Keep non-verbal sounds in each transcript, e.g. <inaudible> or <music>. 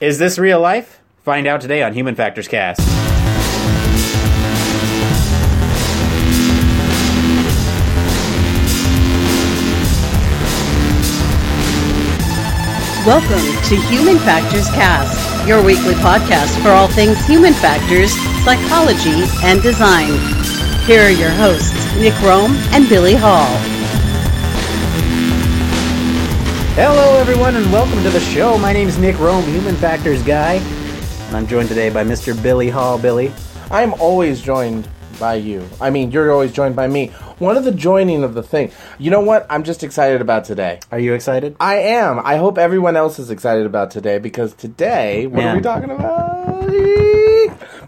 Is this real life? Find out today on Human Factors Cast. Welcome to Human Factors Cast, your weekly podcast for all things human factors, psychology, and design. Here are your hosts, Nick Roome and Billy Hall. Hello, everyone, and welcome to the show. My name is Nick Roome, Human Factors Guy, and I'm joined today by Mr. Billy Hall. Billy. I'm always joined by you. I mean, you're always joined by me. One of the joining of the thing. You know what? I'm just excited about today. Are you excited? I am. I hope everyone else is excited about today because today, what are we talking about?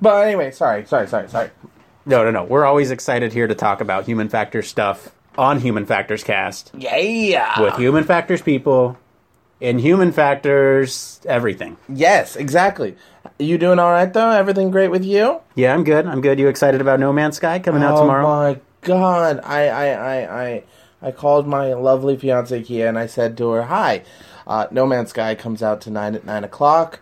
But anyway, sorry, sorry, sorry, sorry. No, no, no. We're always excited here to talk about human factors stuff on Human Factors Cast Yeah. with human factors people in human factors everything. yes, exactly. You doing all right though? Everything great with you? Yeah, I'm good. I'm good. You excited about No Man's Sky coming out oh tomorrow? Oh my god! I I I I I called my lovely fiance Kia and I said to her, "Hi, uh, No Man's Sky comes out tonight at nine o'clock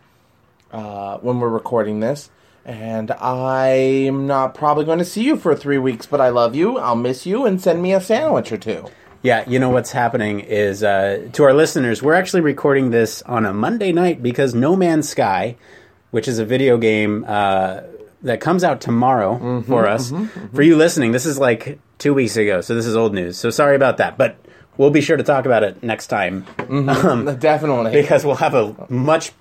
uh, when we're recording this." And I'm not probably going to see you for three weeks, but I love you. I'll miss you, and send me a sandwich or two. Yeah, you know what's happening is uh, to our listeners, we're actually recording this on a Monday night because No Man's Sky, which is a video game uh, that comes out tomorrow Mm-hmm, for us. For you listening, this is like two weeks ago, so this is old news. So sorry about that, but we'll be sure to talk about it next time um, Definitely. because we'll have a much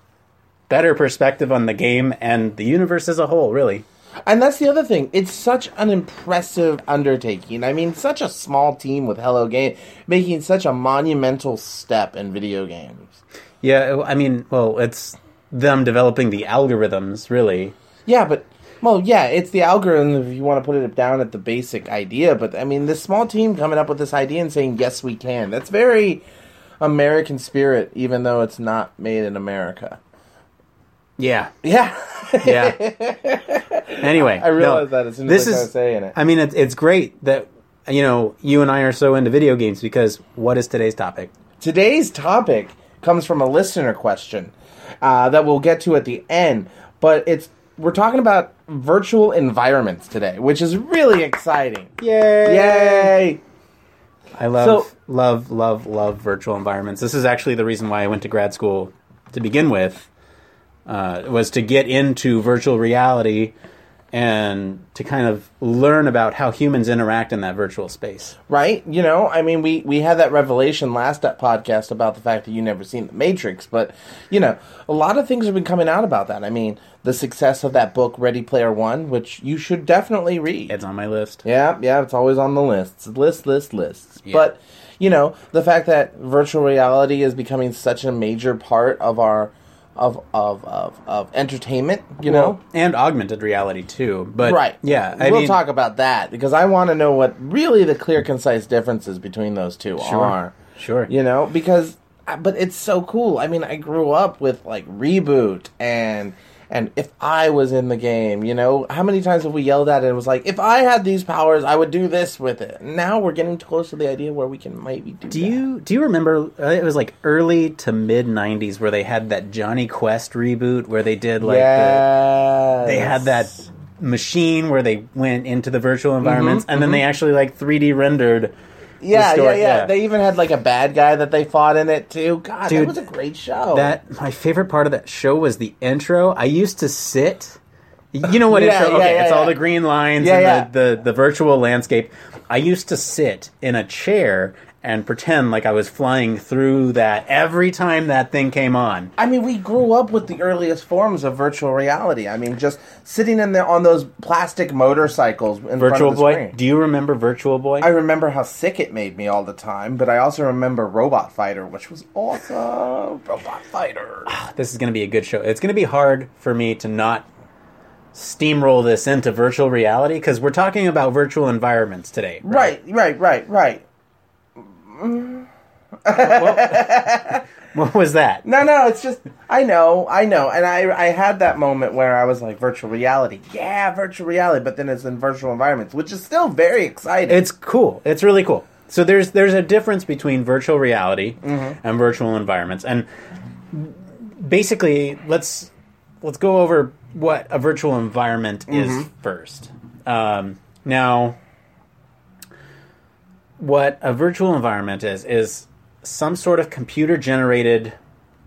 better perspective on the game and the universe as a whole. Really, And that's the other thing. It's such an impressive undertaking. I mean, such a small team with Hello Game making such a monumental step in video games. yeah. I mean, well, it's them developing the algorithms, really. Yeah, but well, yeah, it's the algorithm if you want to put it down at the basic idea. But I mean, this small team coming up with this idea and saying yes, we can. That's very American spirit, even though it's not made in America. Yeah, Yeah, yeah. <laughs> anyway, I realize no, that as soon as this I is- saying it. I mean, it's it's great that you know you and I are so into video games because what is today's topic? Today's topic comes from a listener question uh, that we'll get to at the end, but it's we're talking about virtual environments today, which is really exciting. Yay! Yay! I love So- love love love virtual environments. This is actually the reason why I went to grad school to begin with. Uh, was to get into virtual reality and to kind of learn about how humans interact in that virtual space. right? You know, I mean, we we had that revelation last podcast about the fact that you never seen the Matrix, but you know, a lot of things have been coming out about that. I mean, the success of that book, Ready Player One, which you should definitely read. It's on my list. Yeah, yeah, it's always on the lists, list, list, lists. Yeah. But you know, the fact that virtual reality is becoming such a major part of our of of of, of entertainment, you know. and augmented reality too. But Right. yeah, I we'll mean, talk about that because I want to know what really the clear, concise differences between those two Sure. are. Sure. You know, because uh, but it's so cool. I mean, I grew up with like ReBoot and and if I was in the game, you know, how many times have we yelled at it and was like, if I had these powers, I would do this with it. Now we're getting close to the idea where we can maybe do. Do that. you do you remember? Uh, it was like early to mid '90s where they had that Jonny Quest reboot where they did like the, they had that machine where they went into the virtual environments Mm-hmm, and then they actually like 3D rendered. Yeah, yeah, yeah, yeah. They even had like a bad guy that they fought in it too. God, Dude, that was a great show. That my favorite part of that show was the intro. I used to sit. You know what Yeah, intro? yeah, okay, yeah, it's all the green lines and. The, the the virtual landscape. I used to sit in a chair and pretend like I was flying through that every time that thing came on. I mean, we grew up with the earliest forms of virtual reality. I mean, just sitting in there on those plastic motorcycles in front Virtual of the Boy. screen. Do you remember Virtual Boy? I remember how sick it made me all the time, but I also remember Robot Fighter, which was awesome. Robot Fighter. <sighs> this is going to be a good show. It's going to be hard for me to not steamroll this into virtual reality because we're talking about virtual environments today. Right, right, right, right. What was that? No, no, it's just I know, I know, and I I had that moment where I was like virtual reality, yeah, virtual reality, but then it's in virtual environments, which is still very exciting. It's cool. It's really cool. So there's there's a difference between virtual reality Mm-hmm. and virtual environments, and basically, let's let's go over what a virtual environment is first. Um, now, what a virtual environment is is some sort of computer generated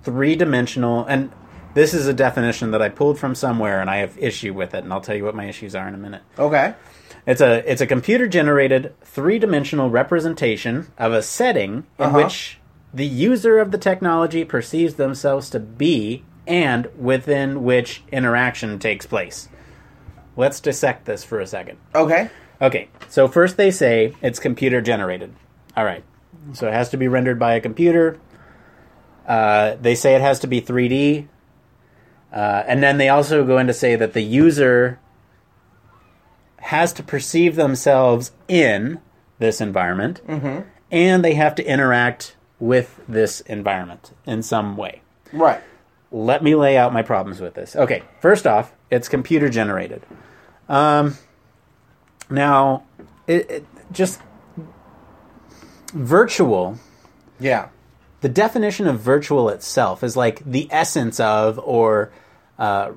three dimensional and this is a definition that I pulled from somewhere and I have issue with it and I'll tell you what my issues are in a minute. Okay. It's a it's a computer generated three dimensional representation of a setting in Uh-huh. which the user of the technology perceives themselves to be and within which interaction takes place. Let's dissect this for a second. Okay. Okay, so first they say it's computer generated. All right, so it has to be rendered by a computer. Uh, they say it has to be 3D. Uh, and then they also go in to say that the user has to perceive themselves in this environment and they have to interact with this environment in some way. Right. Let me lay out my problems with this. Okay, first off, it's computer generated. Um, now, it, it just virtual. Yeah. The definition of virtual itself is like the essence of or uh,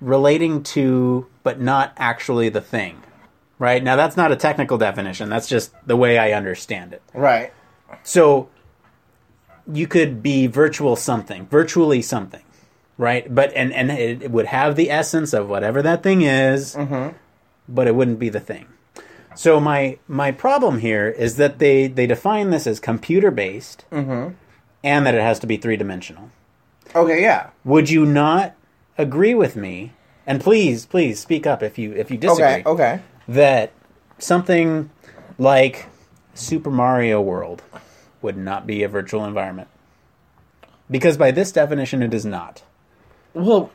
relating to, but not actually the thing. Right now, that's not a technical definition. That's just the way I understand it. Right. So you could be virtual something, virtually something, right? But and and it, it would have the essence of whatever that thing is, mm-hmm. but it wouldn't be the thing. So my my problem here is that they they define this as computer based, mm-hmm. and that it has to be three dimensional. Okay. Yeah. Would you not agree with me? And please, please speak up if you if you disagree Okay. Okay. that something like Super Mario World would not be a virtual environment. Because by this definition, it is not. Well,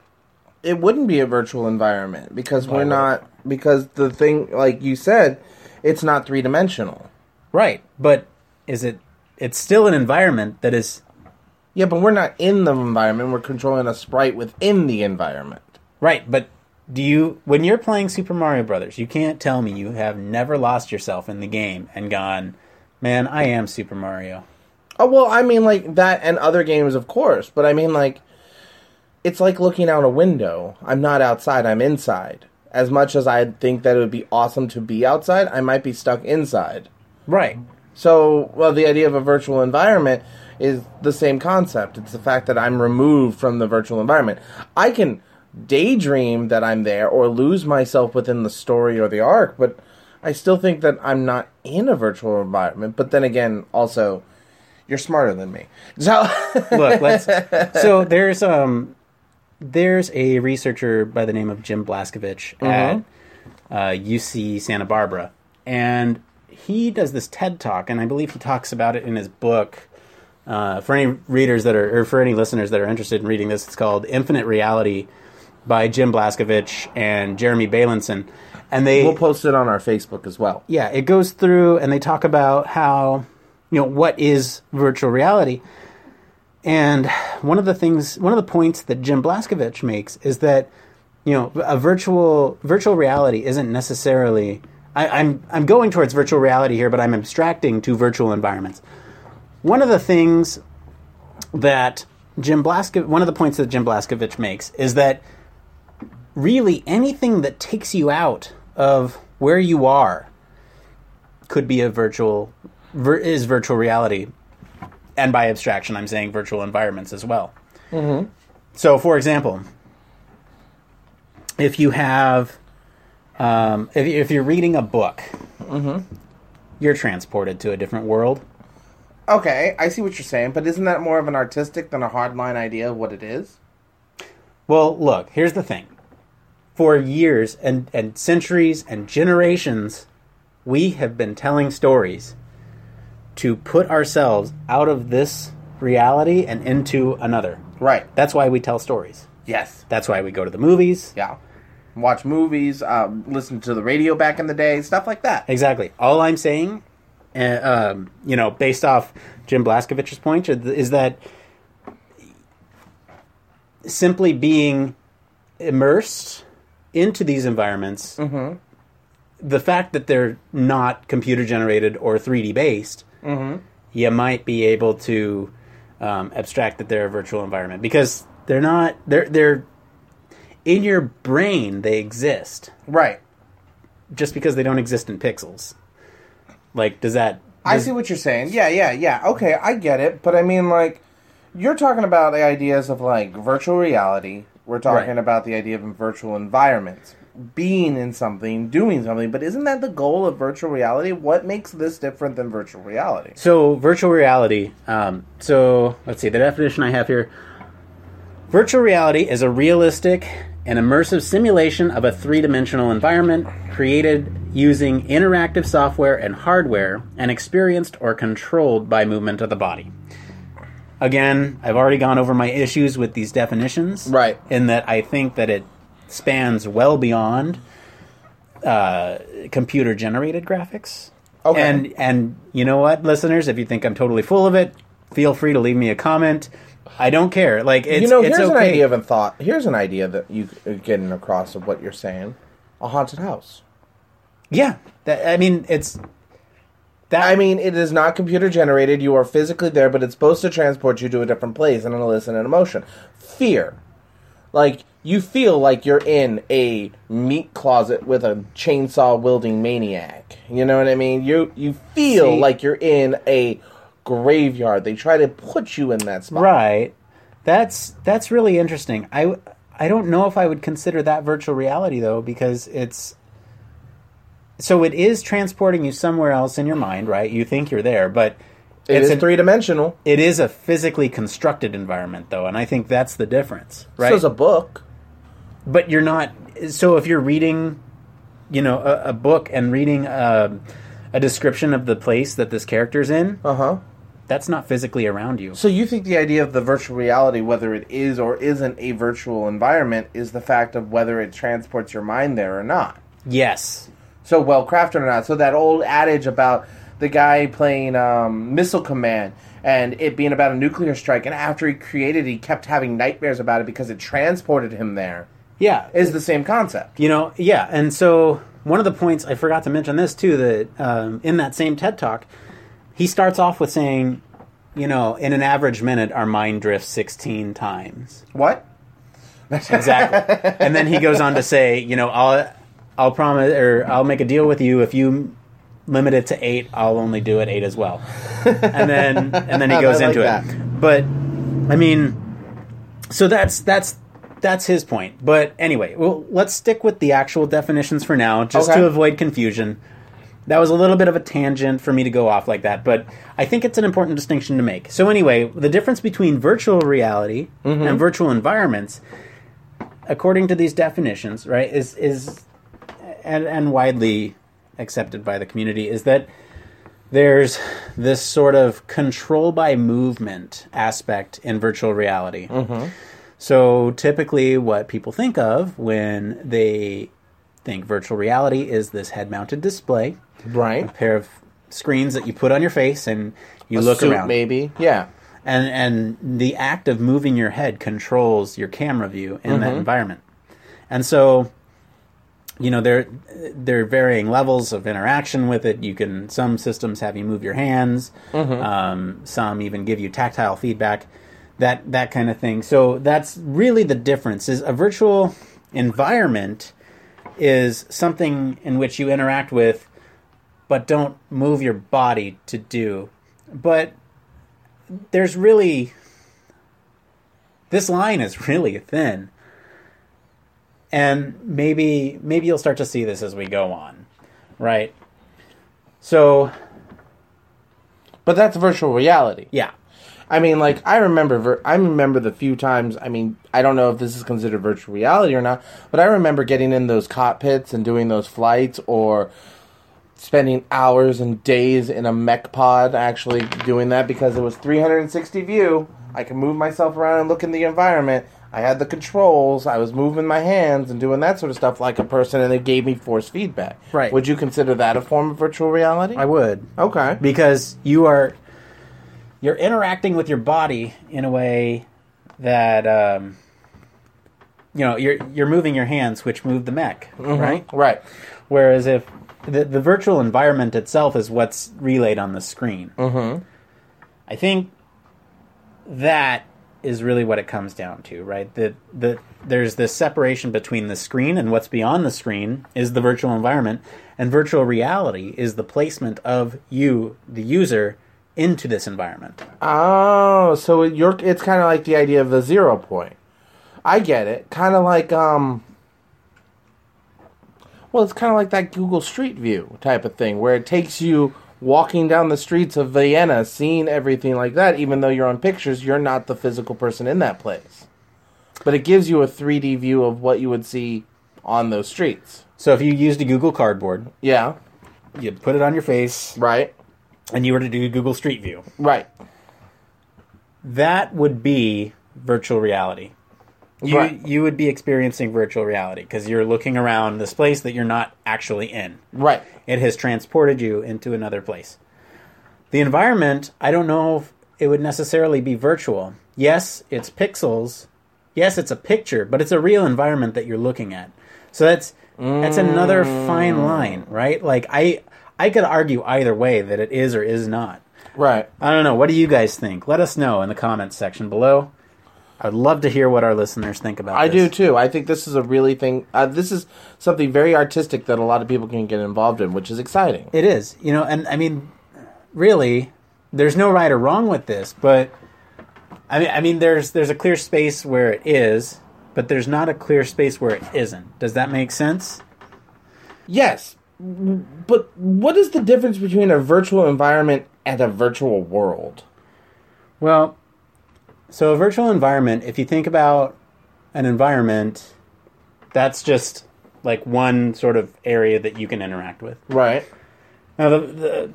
it wouldn't be a virtual environment because we're not because the thing like you said, it's not three dimensional. Right. But is it. It's still an environment that is. Yeah, but we're not in the environment. We're controlling a sprite within the environment. Right. But do you. When you're playing Super Mario Brothers, you can't tell me you have never lost yourself in the game and gone, man, I am Super Mario. Oh well, I mean like that and other games, of course. But I mean like, it's like looking out a window. I'm not outside. I'm inside. As much as I think that it would be awesome to be outside, I might be stuck inside. Right. So, well, the idea of a virtual environment is the same concept. It's the fact that I'm removed from the virtual environment. I can daydream that I'm there or lose myself within the story or the arc, but I still think that I'm not in a virtual environment. But then again, also, you're smarter than me. So, Look, let's. <laughs> So there's um, there's a researcher by the name of Jim Blascovich at uh, UC Santa Barbara, and he does this TED talk, and I believe he talks about it in his book. Uh, for any readers that are, or for any listeners that are interested in reading this, it's called Infinite Reality by Jim Blascovich and Jeremy Bailenson. And they we'll post it on our Facebook as well. yeah, it goes through and they talk about how, you know, what is virtual reality. And one of the things, one of the points that Jim Blascovich makes is that, you know, a virtual virtual reality isn't necessarily. I, I'm I'm going towards virtual reality here, but I'm abstracting to virtual environments. One of the things that Jim Blascovich, one of the points that Jim Blascovich makes is that really anything that takes you out of where you are could be a virtual is virtual reality and by abstraction i'm saying virtual environments as well mm-hmm. so for example if you have um, if, if you're reading a book you're transported to a different world Okay, I see what you're saying, but isn't that more of an artistic than a hardline idea of what it is? Well, look, here's the thing. For years and, and centuries and generations, we have been telling stories to put ourselves out of this reality and into another. Right. That's why we tell stories. Yes. That's why we go to the movies. Yeah. Watch movies, um, listen to the radio back in the day, stuff like that. Exactly. All I'm saying, uh, um, you know, based off Jim Blascovich's point, is- is that simply being immersed into these environments, the fact that they're not computer generated or 3D based, you might be able to um, abstract that they're a virtual environment because They're not. They're they're in your brain. They exist Right. just because they don't exist in pixels. Like, does that? I see what you're saying. Yeah, yeah, yeah. Okay, I get it. But I mean, like, you're talking about the ideas of like virtual reality. We're talking Right. about the idea of virtual environments, being in something, doing something. But isn't that the goal of virtual reality? What makes this different than virtual reality? So virtual reality. Um, so let's see the definition I have here. Virtual reality is a realistic and immersive simulation of a three-dimensional environment created using interactive software and hardware and experienced or controlled by movement of the body. Again, I've already gone over my issues with these definitions. Right. In that I think that it spans well beyond uh, computer generated graphics. Okay. And and you know what, listeners, if you think I'm totally full of it, feel free to leave me a comment. I don't care. Like it's you know, it's here's an idea of a thought. Here's an idea that you are getting across of what you're saying: a haunted house. yeah. That, I mean, it's that. I mean, it is not computer generated. You are physically there, but it's supposed to transport you to a different place and elicit an emotion. Fear. Like, you feel like you're in a meat closet with a chainsaw wielding maniac. You know what I mean? You you feel See- like you're in a graveyard. They try to put you in that spot. right. That's that's really interesting. I I don't know if I would consider that virtual reality though, because it's so it is transporting you somewhere else in your mind, right? You think you're there, but It it's is three dimensional. it is a physically constructed environment though, and I think that's the difference, right? So is a book. But you're not so if you're reading you know a, a book and reading a, a description of the place that this character's in Uh huh. that's not physically around you So you think the idea of the virtual reality, whether it is or isn't a virtual environment, is the fact of whether it transports your mind there or not? yes So well crafted or not? So that old adage about the guy playing um, Missile Command and it being about a nuclear strike, and after he created, it, he kept having nightmares about it because it transported him there. Yeah Is the same concept? you know yeah and so one of the points i forgot to mention this too that um, in that same ted talk he starts off with saying you know in an average minute our mind drifts 16 times What? exactly. and then he goes on to say, you know, I'll I'll promise or I'll make a deal with you if you limit it to eight, I'll only do it eight as well. And then and then he <laughs> goes like into that. it. But I mean, so that's that's that's his point. But anyway, well, let's stick with the actual definitions for now, just Okay. to avoid confusion. That was a little bit of a tangent for me to go off like that, but I think it's an important distinction to make. So anyway, the difference between virtual reality Mm-hmm. and virtual environments, according to these definitions, right, is is and, and widely accepted by the community, is that there's this sort of control by movement aspect in virtual reality. So typically, what people think of when they think virtual reality is this head-mounted display, Right. a pair of screens that you put on your face and you A look around. maybe. Yeah. And and the act of moving your head controls your camera view in that environment. And so you know there there are varying levels of interaction with it. You can some systems have you move your hands, um, some even give you tactile feedback, that that kind of thing. So that's really the difference. Is a virtual environment is something in which you interact with, but don't move your body to do. But there's really this line is really thin and maybe maybe you'll start to see this as we go on right so But that's virtual reality. yeah I mean, like I remember, I remember the few times. I mean, I don't know if this is considered virtual reality or not, but I remember getting in those cockpits and doing those flights, or spending hours and days in a mech pod actually doing that because it was 360 view. I could move myself around and look in the environment. I had the controls. I was moving my hands and doing that sort of stuff like a person, and it gave me force feedback. Right. Would you consider that a form of virtual reality? i would okay. because you are you're interacting with your body in a way that um, you know you're you're moving your hands which move the mech right Right. whereas if the, the virtual environment itself is what's relayed on the screen Mm-hmm. I think that is really what it comes down to, right? That the there's this separation between the screen and what's beyond the screen is the virtual environment, and virtual reality is the placement of you, the user, into this environment. Oh, so it- you're it's kind of like the idea of the zero point. I get it. Kind of like um Well, it's kind of like that Google Street View type of thing where it takes you walking down the streets of Vienna, seeing everything like that even though you're on pictures, you're not the physical person in that place. But it gives you a 3D view of what you would see on those streets. So if you used a Google Cardboard, Yeah, you put it on your face, right. And you were to do Google Street View, Right. that would be virtual reality. You Right. you would be experiencing virtual reality because you're looking around this place that you're not actually in. Right. It has transported you into another place. The environment, I don't know if it would necessarily be virtual. Yes, it's pixels. Yes, it's a picture, but it's a real environment that you're looking at. So that's that's another fine mm. line, right? Like I I could argue either way that it is or is not. Right. I don't know. What do you guys think? Let us know in the comments section below. I'd love to hear what our listeners think about I this. do too. I think this is a really thing. Uh, this is something very artistic that a lot of people can get involved in, which is exciting. It is, you know, and I mean, really, there's no right or wrong with this, but I mean, I mean, there's there's a clear space where it is, but there's not a clear space where it isn't. Does that make sense? Yes, but what is the difference between a virtual environment and a virtual world? Well, so a virtual environment, if you think about an environment, that's just like one sort of area that you can interact with. Right. Now, the, the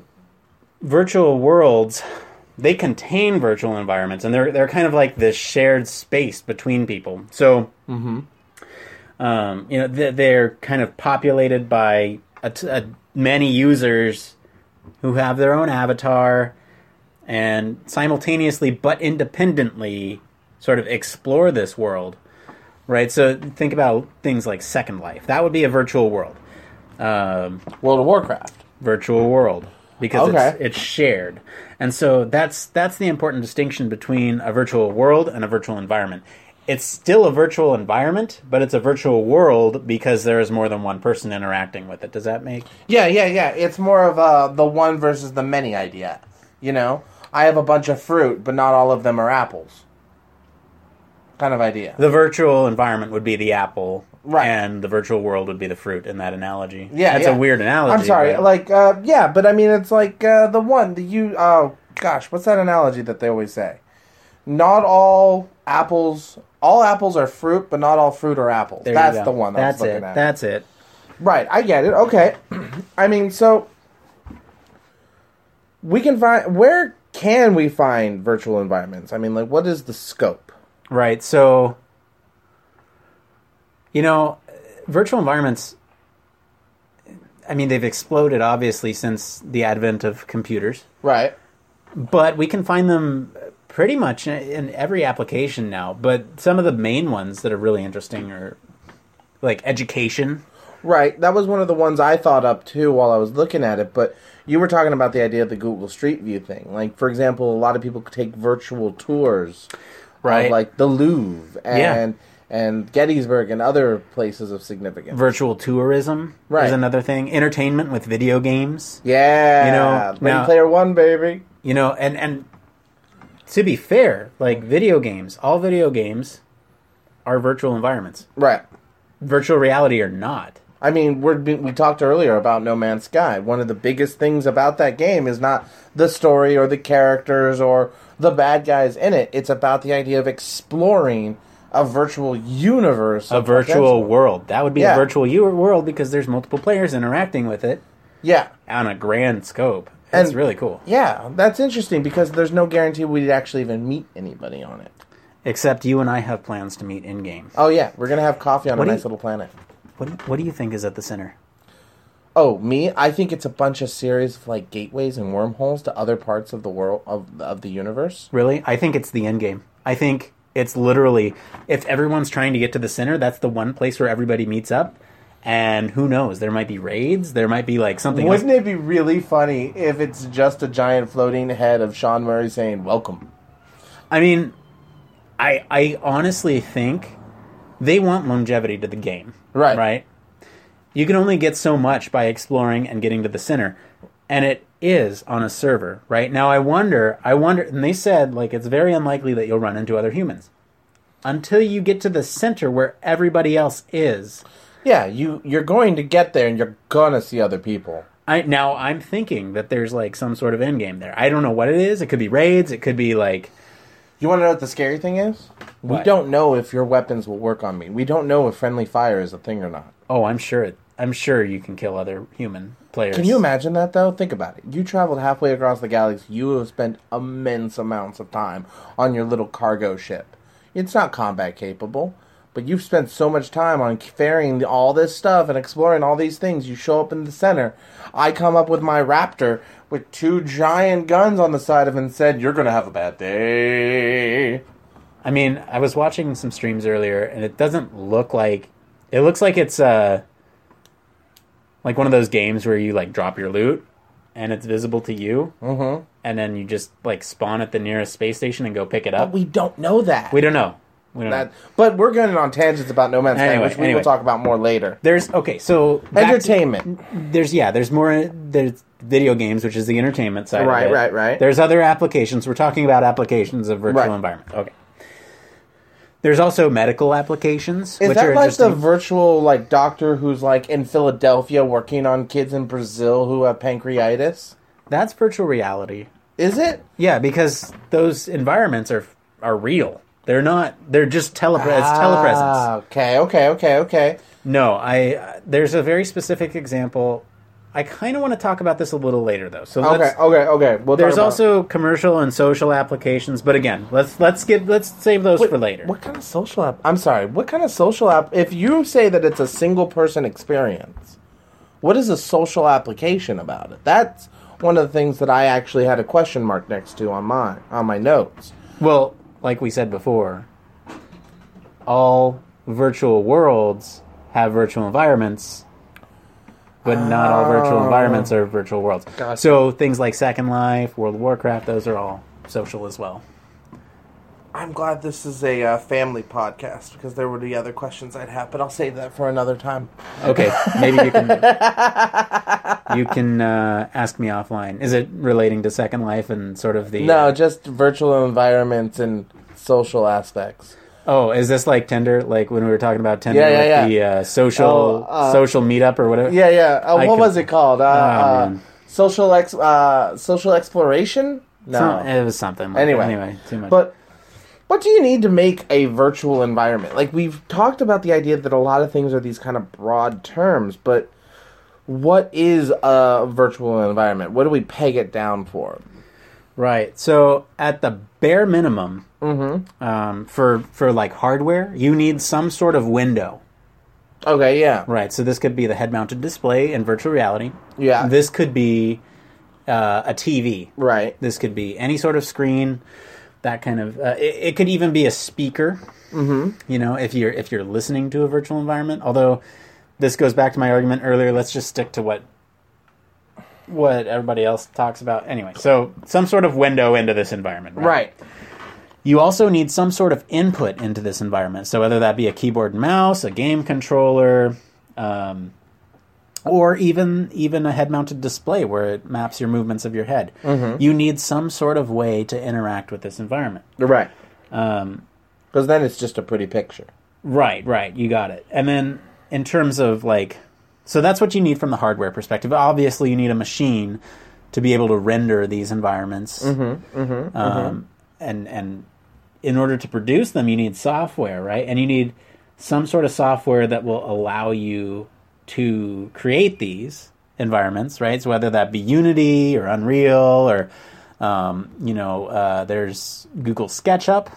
virtual worlds, they contain virtual environments, and they're they're kind of like this shared space between people. So, um, you know, they're, they're kind of populated by a t- a- many users who have their own avatar, and simultaneously but independently, sort of explore this world. Right. So think about things like Second Life. That would be a virtual world. Um, World of Warcraft. virtual world because Okay. it's, it's shared and so that's that's the important distinction between a virtual world and a virtual environment it's still a virtual environment but it's a virtual world because there is more than one person interacting with it does that make Yeah, yeah, yeah. It's more of uh, the one versus the many idea. You know, I have a bunch of fruit, but not all of them are apples. Kind of idea. the virtual environment would be the apple Right. and the virtual world would be the fruit in that analogy Yeah, that's yeah. a weird analogy I'm sorry. but- Like, uh, yeah, but I mean, it's like uh, the one the you. Oh gosh, what's that analogy that they always say? Not all apples. All apples are fruit, but not all fruit are apples. there you That's the one. I that's it at. that's it Right, I get it. Okay. <clears throat> I mean, so we can find where can we find virtual environments? I mean, like what is the scope? Right. So, you know, virtual environments, I mean, they've exploded obviously since the advent of computers, Right. but we can find them pretty much in- every application now. But some of the main ones that are really interesting are like education. Right. That was one of the ones I thought up too while I was looking at it, but you were talking about the idea of the Google Street View thing. Like for example, a lot of people take virtual tours Right. of like the Louvre Yeah. and and Gettysburg and other places of significance. Virtual tourism Right. is another thing. Entertainment with video games. yeah. You know, Ready now- Player One, baby. You know, and and to be fair, like video games, all video games are virtual environments. Right. virtual reality or not. I mean, we're, we talked earlier about No Man's Sky. One of the biggest things about that game is not the story or the characters or the bad guys in it. It's about the idea of exploring a virtual universe. A of virtual potential. world. That would be Yeah. a virtual u- world because there's multiple players interacting with it Yeah. on a grand scope. That's And- really cool. Yeah, that's interesting because there's no guarantee we'd actually even meet anybody on it. Except you and I have plans to meet in game. Oh, yeah, we're going to have coffee on What a do you- nice little planet. What do, what do you think is at the center? Oh, me? I think it's a bunch of series of like gateways and wormholes to other parts of the world of of the universe. Really? I think it's the end game. I think it's literally if everyone's trying to get to the center, that's the one place where everybody meets up. And who knows? There might be raids. There might be like something. Wouldn't else. it be really funny if it's just a giant floating head of Sean Murray saying "Welcome"? I mean, I I honestly think they want longevity to the game. Right. Right. You can only get so much by exploring and getting to the center. And it is on a server, right? Now I wonder I wonder and they said like it's very unlikely that you'll run into other humans. Until you get to the center where everybody else is. Yeah, you you're going to get there and you're gonna see other people. I now I'm thinking that there's like some sort of end game there. I don't know what it is. It could be raids, it could be like You want to know what the scary thing is? We don't know if your weapons will work on me. We don't know if friendly fire is a thing or not. oh, I'm sure it I'm sure you can kill other human players. Can you imagine that though? Think about it. You traveled halfway across the galaxy. You have spent immense amounts of time on your little cargo ship. It's not combat capable, but you've spent so much time on ferrying all this stuff and exploring all these things. You show up in the center. I come up with my Raptor with two giant guns on the side of it and said, "You're gonna have a bad day." I mean, I was watching some streams earlier, and it doesn't look like it looks like it's uh like one of those games where you like drop your loot and it's visible to you, Mm-hmm. and then you just like spawn at the nearest space station and go pick it But up. we don't know that. We don't know. We that. But we're going on tangents about No Man's Anyway, which we anyway. will talk about more later. There's okay, so back to- Entertainment. there's yeah, there's more there's video games, which is the entertainment side. Right, of it. right, right. There's other applications. We're talking about applications of virtual Right. environment. Okay. There's also medical applications, Is which that are like the virtual like doctor who's like in Philadelphia working on kids in Brazil who have pancreatitis? That's virtual reality. Is it? Yeah, because those environments are are real. They're not. They're just it's telepresence. Ah, okay, okay, okay, okay. No, I. Uh, there's a very specific example. I kind of want to talk about this a little later, though. So Okay, let's, okay, okay. We'll there's also commercial and social applications, but again, let's let's get let's save those for later. What kind of social app? I'm sorry. What kind of social app? If you say that it's a single person experience, what is a social application about it? That's one of the things that I actually had a question mark next to on my on my notes. Well, like we said before, all virtual worlds have virtual environments, but not all virtual Oh. environments are virtual worlds. Gotcha. So things like Second Life, World of Warcraft, those are all social as well. I'm glad this is a uh, family podcast because there would be other questions I'd have, but I'll save that for another time. Okay, maybe you can <laughs> you can uh, ask me offline. Is it relating to Second Life and sort of the No, just virtual environments and social aspects. Oh, is this like Tinder? Like when we were talking about Tinder, Yeah, yeah, the uh, social Oh, uh, social meetup or whatever? Yeah, yeah. Uh, I what could- was it called? Uh, uh, man. social ex, uh, social exploration. No, Some- it was something. Like Anyway. anyway, too much. but what do you need to make a virtual environment? Like we've talked about the idea that a lot of things are these kind of broad terms, but what is a virtual environment? What do we peg it down for? right. So at the bare minimum, Mm-hmm. um, for for like hardware, you need some sort of window. Okay, yeah, Right. So this could be the head-mounted display in virtual reality. yeah, This could be uh, a TV. right, This could be any sort of screen. That kind of. Uh, it, it could even be a speaker. mm-hmm. You know, if you're if you're listening to a virtual environment. Although this goes back to my argument earlier. Let's just stick to what what everybody else talks about. Anyway, so some sort of window into this environment. right, You also need some sort of input into this environment. So whether that be a keyboard and mouse, a game controller, um, or even even a head-mounted display where it maps your movements of your head. You need some sort of way to interact with this environment. right. Um, Because then it's just a pretty picture. Right, right. You got it. And then in terms of like, so that's what you need from the hardware perspective. Obviously, you need a machine to be able to render these environments. Mm-hmm, mm-hmm, Um, And and in order to produce them, you need software, right? And you need some sort of software that will allow you to create these environments, right? So whether that be Unity or Unreal or um, you know, uh, there's Google SketchUp,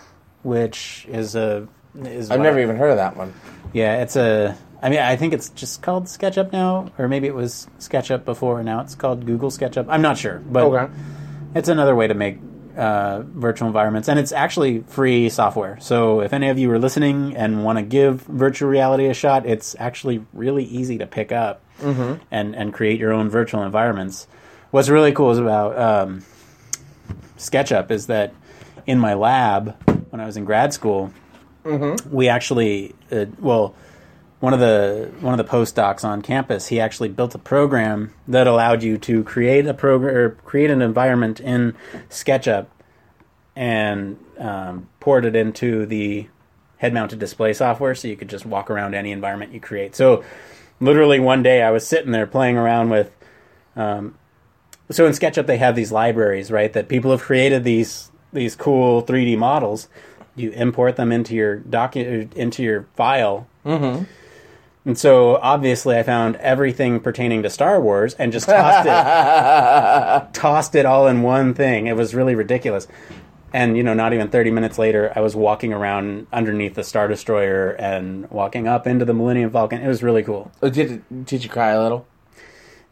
which is a is I've never I- even heard of that one. yeah, it's a. I mean, I think it's just called SketchUp now, or maybe it was SketchUp before, and now it's called Google SketchUp. I'm not sure, but Okay. it's another way to make uh, virtual environments, and it's actually free software. So if any of you are listening and want to give virtual reality a shot, it's actually really easy to pick up and and create your own virtual environments. What's really cool is about um, SketchUp is that in my lab, when I was in grad school, we actually, uh, well, one of the one of the postdocs on campus, he actually built a program that allowed you to create a program or create an environment in SketchUp and um, poured it into the head-mounted display software, so you could just walk around any environment you create. So, literally, one day I was sitting there playing around with. Um, so in SketchUp, they have these libraries, right? That people have created these these cool 3D models. You import them into your docu- into your file. Mm-hmm. And so obviously, I found everything pertaining to Star Wars and just tossed it, <laughs> tossed it all in one thing. It was really ridiculous. And you know, not even 30 minutes later, I was walking around underneath the Star Destroyer and walking up into the Millennium Falcon. It was really cool. Oh, did did you cry a little?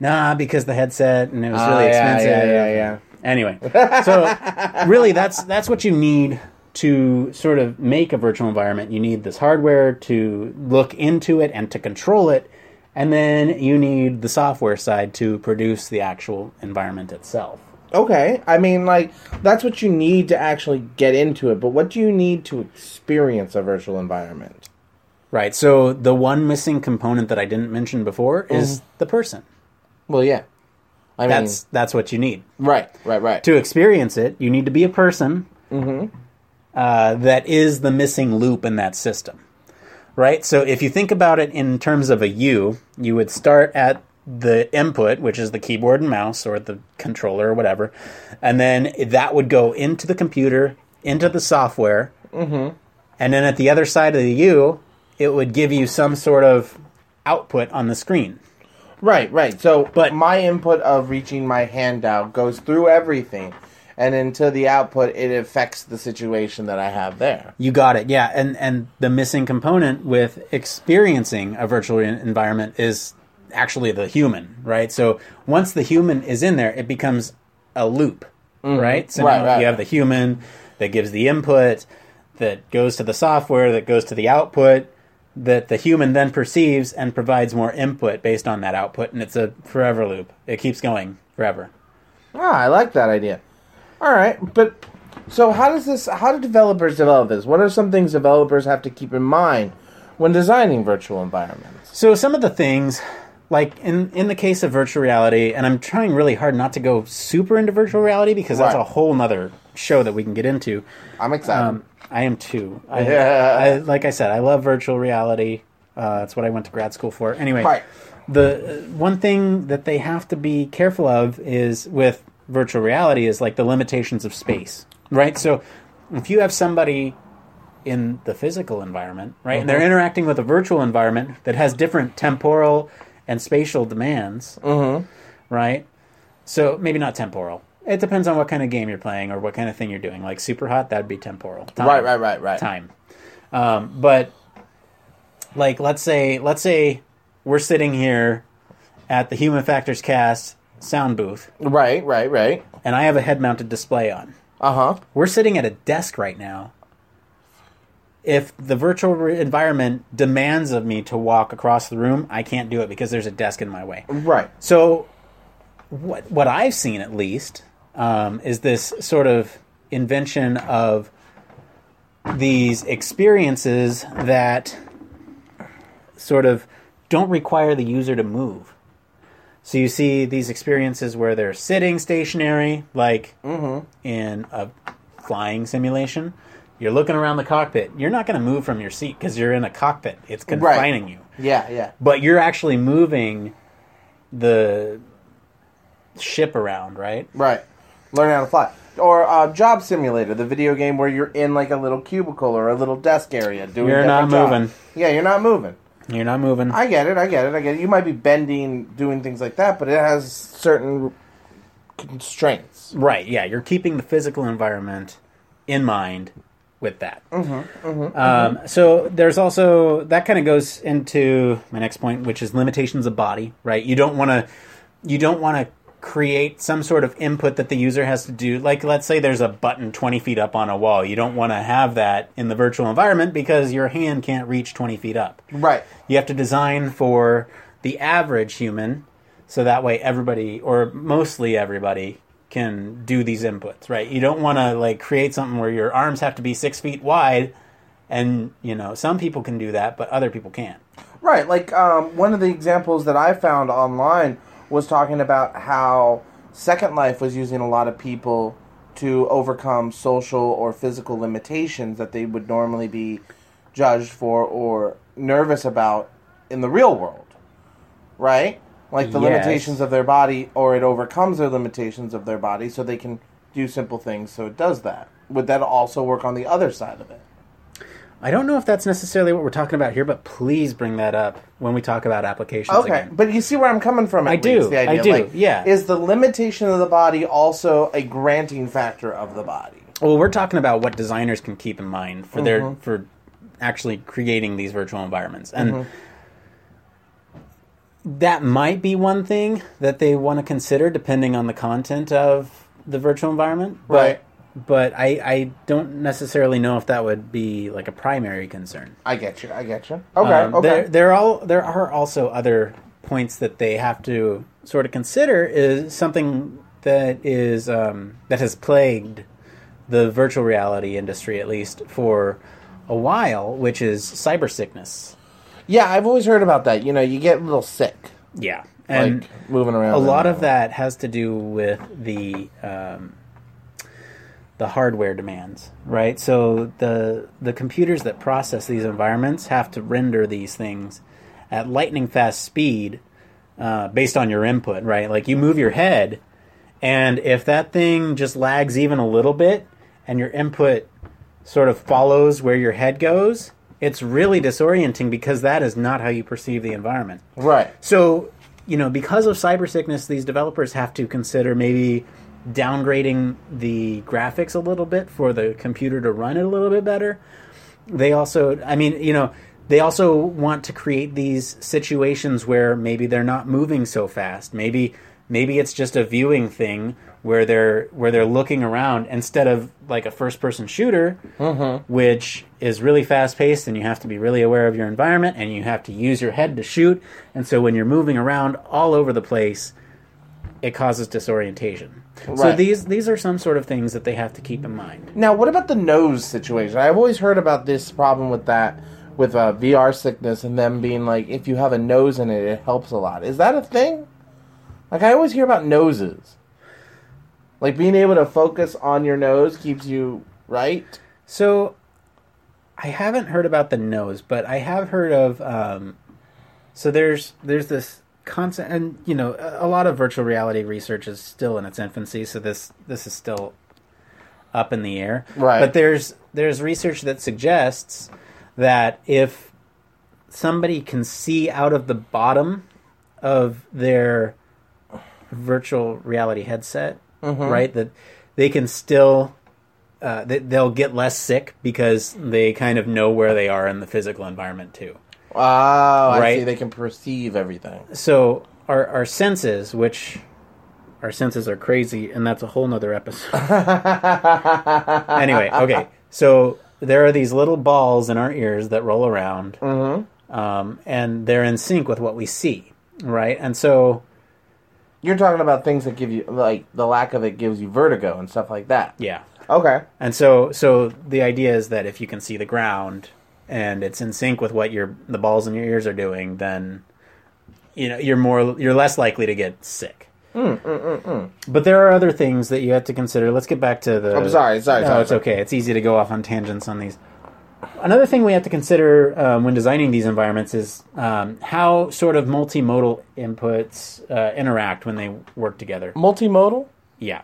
Nah, because the headset and it was Ah, really yeah, expensive. yeah, yeah, yeah. Anyway, so really, that's that's what you need to sort of make a virtual environment. You need this hardware to look into it and to control it, and then you need the software side to produce the actual environment itself. Okay, I mean, like that's what you need to actually get into it. But what do you need to experience a virtual environment? Right. So the one missing component that I didn't mention before is mm-hmm. the person. Well, yeah, I mean, That's that's what you need. right, right, right. to experience it, you need to be a person mm-hmm. Uh, that is the missing loop in that system, right? So if you think about it in terms of a U, you would start at the input, which is the keyboard and mouse or the controller or whatever, and then that would go into the computer, into the software, and then at the other side of the U, it would give you some sort of output on the screen. Right, right. So, but my input of reaching my hand out goes through everything, and into the output, it affects the situation that I have there. You got it. Yeah, and and the missing component with experiencing a virtual environment is actually the human, right? So once the human is in there, it becomes a loop, right? So Mm-hmm. Right, right. you have the human that gives the input, that goes to the software, that goes to the output, that the human then perceives and provides more input based on that output, and it's a forever loop. It keeps going forever. Ah, I like that idea. All right, but so how does this? How do developers develop this? What are some things developers have to keep in mind when designing virtual environments? So some of the things, like in in the case of virtual reality, and I'm trying really hard not to go super into virtual reality because that's Right. a whole nother show that we can get into. I'm excited. Um, I am too. I, <laughs> Yeah. I, like I said, I love virtual reality. Uh, that's what I went to grad school for. Anyway, Right. the uh, one thing that they have to be careful of is with virtual reality is like the limitations of space, right? So if you have somebody in the physical environment, right, and they're interacting with a virtual environment that has different temporal and spatial demands, right? So maybe not temporal. It depends on what kind of game you're playing or what kind of thing you're doing. Like Superhot, that'd be temporal. Time right, right, right, right. time. Um, but like, let's say, let's say we're sitting here at the Human Factors Cast sound booth, Right, right, right. and I have a head-mounted display on. Uh huh. We're sitting at a desk right now. If the virtual re- environment demands of me to walk across the room, I can't do it because there's a desk in my way. Right. So, what what I've seen at least um, is this sort of invention of these experiences that sort of don't require the user to move. So you see these experiences where they're sitting stationary, like in a flying simulation. You're looking around the cockpit. You're not going to move from your seat because you're in a cockpit. It's confining you Yeah, yeah. but you're actually moving the ship around, right? Right. Learn how to fly. Or uh, Job Simulator, the video game where you're in like a little cubicle or a little desk area doing. You're not jobs. moving. Yeah, you're not moving. You're not moving. I get it. I get it. I get it. You might be bending, doing things like that, but it has certain constraints. right, yeah, you're keeping the physical environment in mind with that. Mm-hmm, mm-hmm, um, mm-hmm. so there's also that kind of goes into my next point, which is limitations of body. Right, you don't want to you don't want to create some sort of input that the user has to do. Like, let's say there's a button 20 feet up on a wall. You don't want to have that in the virtual environment because your hand can't reach 20 feet up. Right. You have to design for the average human so that way everybody, or mostly everybody, can do these inputs, right? You don't want to like create something where your arms have to be six feet wide, and you know some people can do that, but other people can't. Right. Like um, one of the examples that I found online was talking about how Second Life was using a lot of people to overcome social or physical limitations that they would normally be judged for or nervous about in the real world. Right? Like the Yes. limitations of their body, or it overcomes their limitations of their body so they can do simple things, so it does that. Would that also work on the other side of it? I don't know if that's necessarily what we're talking about here, but please bring that up when we talk about applications. Okay, again. but you see where I'm coming from. I do, least, I do, Like, yeah. Is the limitation of the body also a granting factor of the body? Well, we're talking about what designers can keep in mind for their Mm-hmm. for actually creating these virtual environments, and Mm-hmm. that might be one thing that they want to consider depending on the content of the virtual environment. But, Right. But I, I don't necessarily know if that would be like a primary concern. I get you. I get you. Okay. Um, okay. There, there, all, there are also other points that they have to sort of consider. Is something that is um, that has plagued the virtual reality industry at least for a while, which is cyber sickness. yeah, I've always heard about that. You know, you get a little sick, Yeah, and like moving around. a lot of that has to do with the um, the hardware demands, right? So the the computers that process these environments have to render these things at lightning fast speed uh, based on your input, right? Like you move your head, and if that thing just lags even a little bit, and your input sort of follows where your head goes, it's really disorienting because that is not how you perceive the environment. Right. So, you know, because of cyber sickness, these developers have to consider maybe downgrading the graphics a little bit for the computer to run it a little bit better. They also, I mean, you know, they also want to create these situations where maybe they're not moving so fast. Maybe maybe it's just a viewing thing where they're where they're looking around instead of like a first person shooter mm-hmm. which is really fast paced and you have to be really aware of your environment and you have to use your head to shoot and so when you're moving around all over the place it causes disorientation so these these are some sort of things that they have to keep in mind Now, what about the nose situation? I've always heard about this problem with that, with uh, VR sickness, and them being like, if you have a nose in it, it helps a lot. Is that a thing? Like, I always hear about noses. Like, being able to focus on your nose keeps you right. So, I haven't heard about the nose, but I have heard of. Um, so there's there's this concept, and you know, a, lot of virtual reality research is still in its infancy. So this this is still up in the air, Right. But there's there's research that suggests that if somebody can see out of the bottom of their virtual reality headset, right? That they can still uh, they, they'll get less sick because they kind of know where they are in the physical environment too. Oh, I Right. see. They can perceive everything. So our our senses, which our senses are crazy, and that's a whole nother episode. <laughs> anyway, okay. So there are these little balls in our ears that roll around, um, and they're in sync with what we see, right? And so You're talking about things that give you, like, the lack of it gives you vertigo and stuff like that. yeah, Okay. And so, so the idea is that if you can see the ground and it's in sync with what your the balls in your ears are doing, then you know you're more you're less likely to get sick. But there are other things that you have to consider. Let's get back to the. I'm sorry, sorry, No, sorry, it's sorry. okay. It's easy to go off on tangents on these. Another thing we have to consider um, when designing these environments is um, how sort of multimodal inputs uh, interact when they work together. Multimodal? Yeah.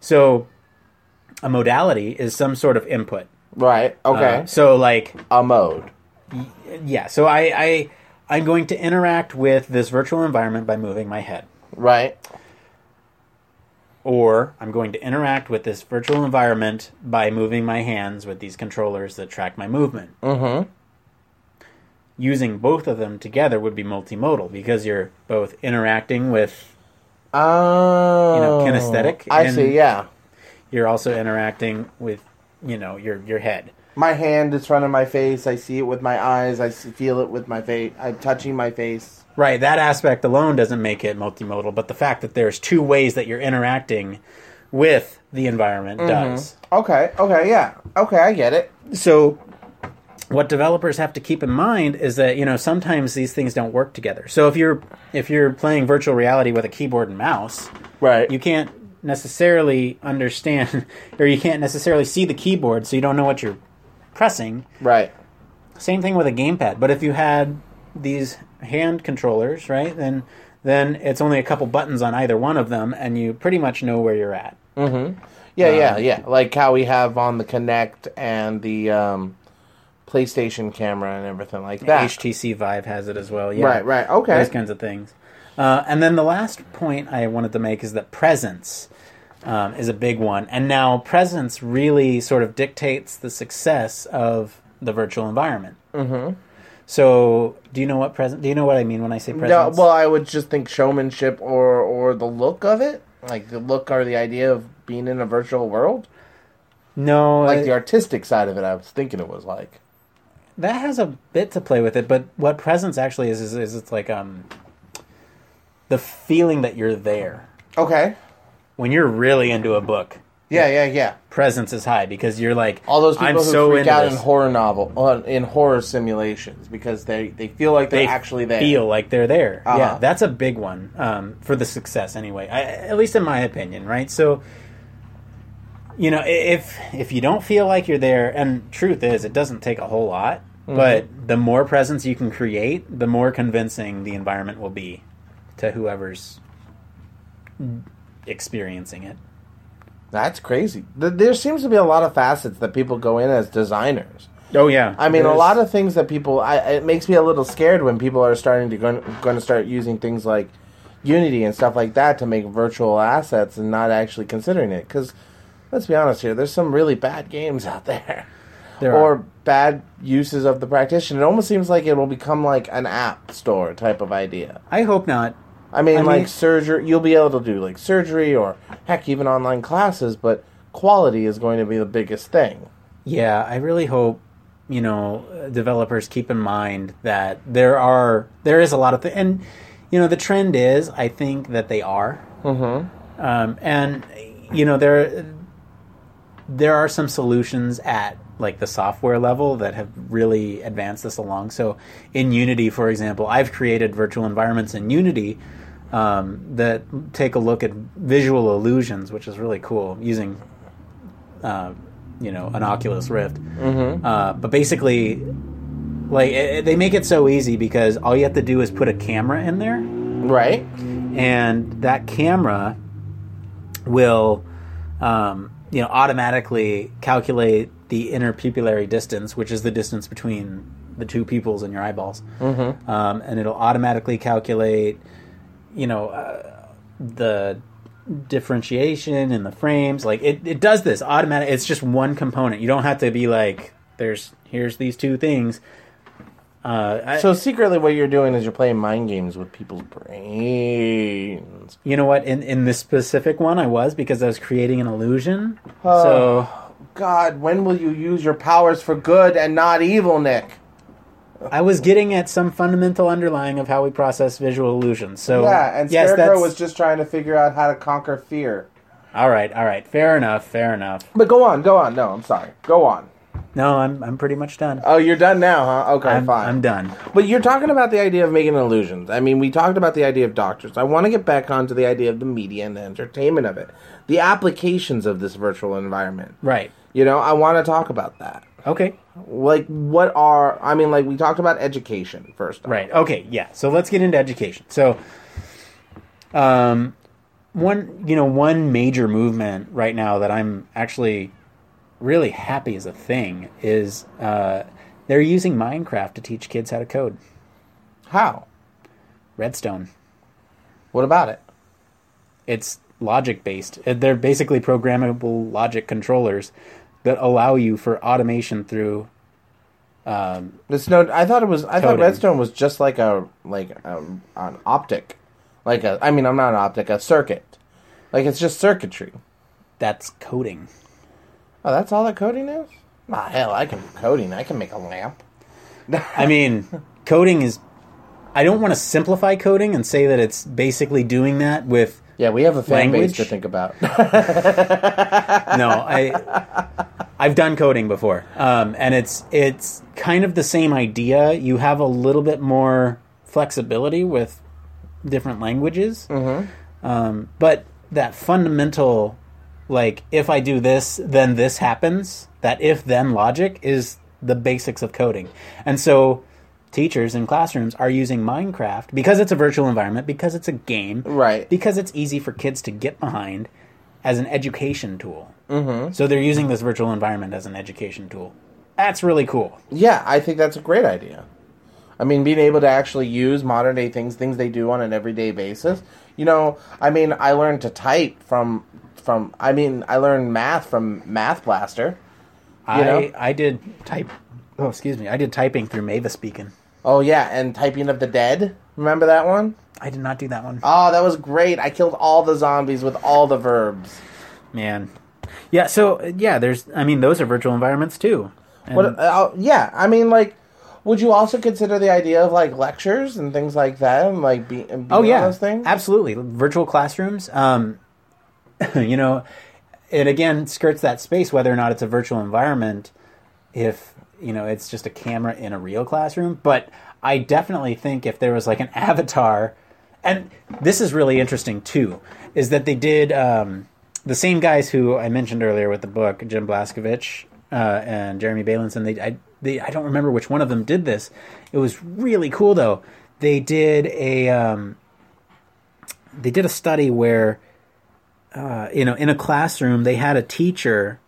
So a modality is some sort of input. Right. Okay. Uh, so like a mode. yeah, so I, I I'm going to interact with this virtual environment by moving my head. Right. Or I'm going to interact with this virtual environment by moving my hands with these controllers that track my movement. Mm-hmm. Using both of them together would be multimodal because you're both interacting with Oh. kinesthetic I see. Yeah. you're also interacting with you know your your head. My hand is front of my face. I see it with my eyes. I feel it with my face. I'm touching my face. Right, that aspect alone doesn't make it multimodal, but the fact that there's two ways that you're interacting with the environment mm-hmm. does. Okay, okay, yeah. Okay, I get it. So what developers have to keep in mind is that you know sometimes these things don't work together. So if you're if you're playing virtual reality with a keyboard and mouse, Right. you can't necessarily understand <laughs> or you can't necessarily see the keyboard, so you don't know what you're pressing. right. Same thing with a gamepad. But if you had these hand controllers, right, then then it's only a couple buttons on either one of them, and you pretty much know where you're at. Mm-hmm. Yeah, yeah, yeah. Like how we have on the Kinect and the um, PlayStation camera and everything like that. HTC Vive has it as well. Yeah. Right, right. Okay. Those kinds of things. Uh, and then the last point I wanted to make is that presence um, is a big one. And now presence really sort of dictates the success of the virtual environment. Mm-hmm. So, do you know what present? Do you know what I mean when I say No, presence? well, I would just think showmanship or or the look of it, like the look or the idea of being in a virtual world, no, like uh, the artistic side of it. I was thinking it was like. That has a bit to play with it. But what presence actually is is, is it's like um the feeling that you're there Okay. when you're really into a book. Yeah, yeah, yeah. presence is high because you're like All those people I'm who so freak out this. in horror novel, uh, in horror simulations, because they they feel like they're they actually there. feel like they're there. Uh-huh. Yeah, that's a big one um, for the success anyway. I, at least in my opinion, right? So, you know, if if you don't feel like you're there, and truth is, it doesn't take a whole lot, Mm-hmm. but the more presence you can create, the more convincing the environment will be to whoever's experiencing it. That's crazy. There seems to be a lot of facets that people go in as designers. Oh yeah, I mean, a lot of things that people. I, it makes me a little scared when people are starting to going, going to start using things like Unity and stuff like that to make virtual assets and not actually considering it. Because let's be honest here, there's some really bad games out there, there or are. bad uses of the practitioner. It almost seems like it will become like an app store type of idea. I hope not. I mean, I mean- like surgery, you'll be able to do like surgery or heck, even online classes, but quality is going to be the biggest thing. Yeah, I really hope you know developers keep in mind that there are there is a lot of th- and you know the trend is I think that they are, mm-hmm. um, and you know there there are some solutions at like the software level that have really advanced this along. So in Unity, for example, I've created virtual environments in Unity. Um, that take a look at visual illusions, which is really cool, using uh, you know an Oculus Rift. Mm-hmm. Uh, but basically, like it, they make it so easy because all you have to do is put a camera in there, Right? and that camera will, um, you know, automatically calculate the interpupillary distance, which is the distance between the two pupils in your eyeballs, mm-hmm. um, and it'll automatically calculate, you know, uh, the differentiation in the frames. Like it, it does this automatic. It's just one component. You don't have to be like, there's here's these two things. Uh, I, So secretly, what you're doing is you're playing mind games with people's brains. You know what? In in this specific one, I was because I was creating an illusion. so God, when will you use your powers for good and not evil, Nick? I was getting at some fundamental underlying of how we process visual illusions. So yeah, and yes, Scarecrow was just trying to figure out how to conquer fear. all right. All right, fair enough. Fair enough. But go on, go on. No, I'm sorry. Go on. No, I'm I'm pretty much done. Oh, you're done now, huh? Okay, I'm, fine. I'm done. But you're talking about the idea of making illusions. I mean, we talked about the idea of doctors. I want to get back onto the idea of the media and the entertainment of it, the applications of this virtual environment. Right. You know, I want to talk about that. Okay. Like, what are I mean? Like, we talked about education first. off. Right. Okay. Yeah. So let's get into education. So, um, one you know one major movement right now that I'm actually really happy is a thing is uh, they're using Minecraft to teach kids how to code. How? Redstone. What about it? It's logic based. They're basically programmable logic controllers that allow you for automation through. Um, no. I thought it was. I thought Coding. Redstone was just like a like a, an optic, like a. I mean, I'm not an optic. A circuit, like it's just circuitry. that's coding. Oh, that's all that coding is. Ah, hell, I can do coding. I can make a lamp. I mean, coding is. I don't want to simplify coding and say that it's basically doing that with Yeah, we have a fan Language? base to think about. <laughs> no, I I've done coding before, um, and it's it's kind of the same idea. You have a little bit more flexibility with different languages, um, but that fundamental, like if I do this, then this happens. That if then logic is the basics of coding, and so teachers in classrooms are using Minecraft because it's a virtual environment, because it's a game, Right. Because it's easy for kids to get behind as an education tool. Mm-hmm. So they're using this virtual environment as an education tool. That's really cool. Yeah, I think that's a great idea. I mean, being able to actually use modern day things, things they do on an everyday basis. You know, I mean, I learned to type from from. I mean, I learned math from Math Blaster. I know? I did type. Oh, excuse me. I did typing through Mavis Beacon. Oh yeah, and Typing of the Dead. Remember that one? I did not do that one. Oh, that was great. I killed all the zombies with all the verbs. Man. Yeah. So yeah, there's. I mean, those are virtual environments too. And- What? Uh, yeah, I mean, like, would you also consider the idea of like lectures and things like that, and like be, and Oh yeah, those things? absolutely. Virtual classrooms. Um, <laughs> you know, it again skirts that space whether or not it's a virtual environment. If you know, it's just a camera in a real classroom. But I definitely think if there was like an <laughs> avatar, and this is really interesting too, is that they did um, the same guys who I mentioned earlier with the book, Jim Blascovich uh, and Jeremy Bailenson. They I, they I don't remember which one of them did this. It was really cool though. They did a um, they did a study where uh, you know in a classroom they had a teacher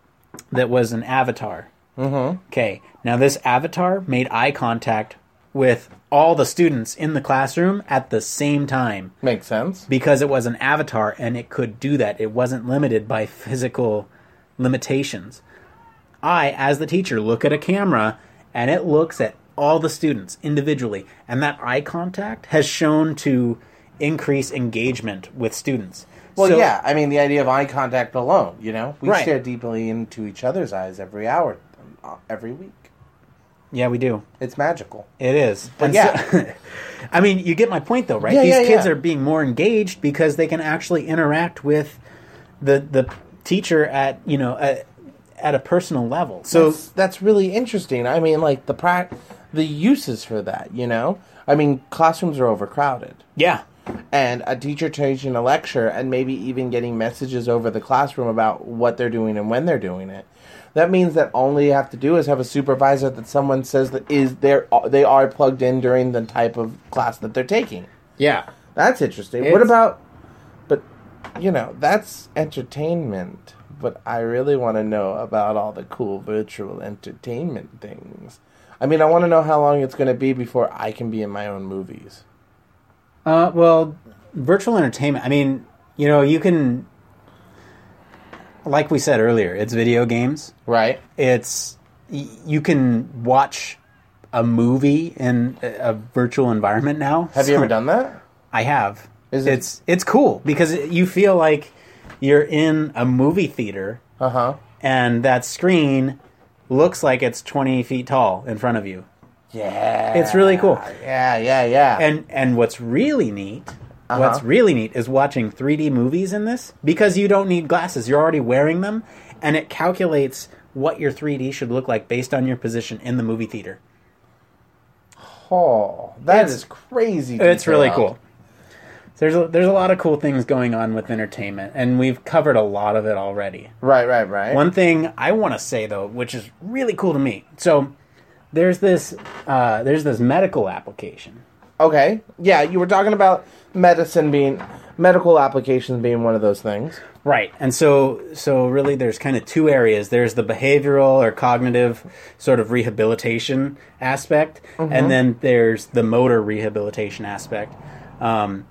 that was an avatar. Mm-hmm. Okay, now this avatar made eye contact with all the students in the classroom at the same time Makes sense. because it was an avatar and it could do that. It wasn't limited by physical limitations. I, as the teacher, look at a camera and it looks at all the students individually, and that eye contact has shown to increase engagement with students. Well, So- yeah. I mean, the idea of eye contact alone. You know, we Right. stare deeply into each other's eyes every hour, Uh, every week. yeah, we do. It's magical. It is. But And yeah. so- <laughs> I mean, you get my point though, right? Yeah, These yeah, kids yeah. are being more engaged because they can actually interact with the the teacher at, you know, at, at a personal level. So that's, that's really interesting. I mean, like the prac, the uses for that. You know, I mean, classrooms are overcrowded. yeah. and a teacher teaching a lecture and maybe even getting messages over the classroom about what they're doing and when they're doing it. That means that all you have to do is have a supervisor that someone says that is there they are plugged in during the type of class that they're taking. Yeah. That's interesting. What about but you know, that's entertainment. But I really want to know about all the cool virtual entertainment things. I mean, I want to know how long it's going to be before I can be in my own movies. Uh, well, virtual entertainment. I mean, you know, you can, like we said earlier, it's video games. Right? It's y- you can watch a movie in a a virtual environment now. Have you <laughs> So- ever done that? I have. Is it- It's it's cool because you feel like you're in a movie theater, Uh huh. and that screen looks like it's 20 feet tall in front of you. Yeah. It's really cool. Yeah, yeah, yeah. And and what's really neat, Uh-huh. what's really neat is watching 3D movies in this because you don't need glasses. You're already wearing them and it calculates what your 3D should look like based on your position in the movie theater. oh, that It's- is crazy. It's really cool. There's a, there's a lot of cool things going on with entertainment and we've covered a lot of it already. Right, right, right. One thing I want to say though, which is really cool to me. So there's this uh, there's this medical application Okay. Yeah, you were talking about medicine being medical applications being one of those things. Right. And so so really there's kind of two areas. There's the behavioral or cognitive sort of rehabilitation aspect and then there's the motor rehabilitation aspect. Um,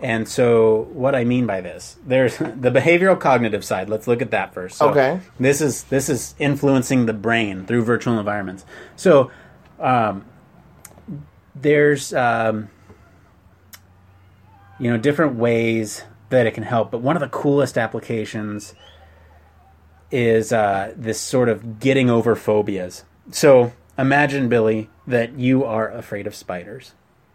and so what I mean by this, there's <laughs> the behavioral cognitive side. Let's look at that first. So Okay. This is this is influencing the brain through virtual environments. So um, there's um, you know different ways that it can help but one of the coolest applications is uh, this sort of getting over phobias so imagine billy that you are afraid of spiders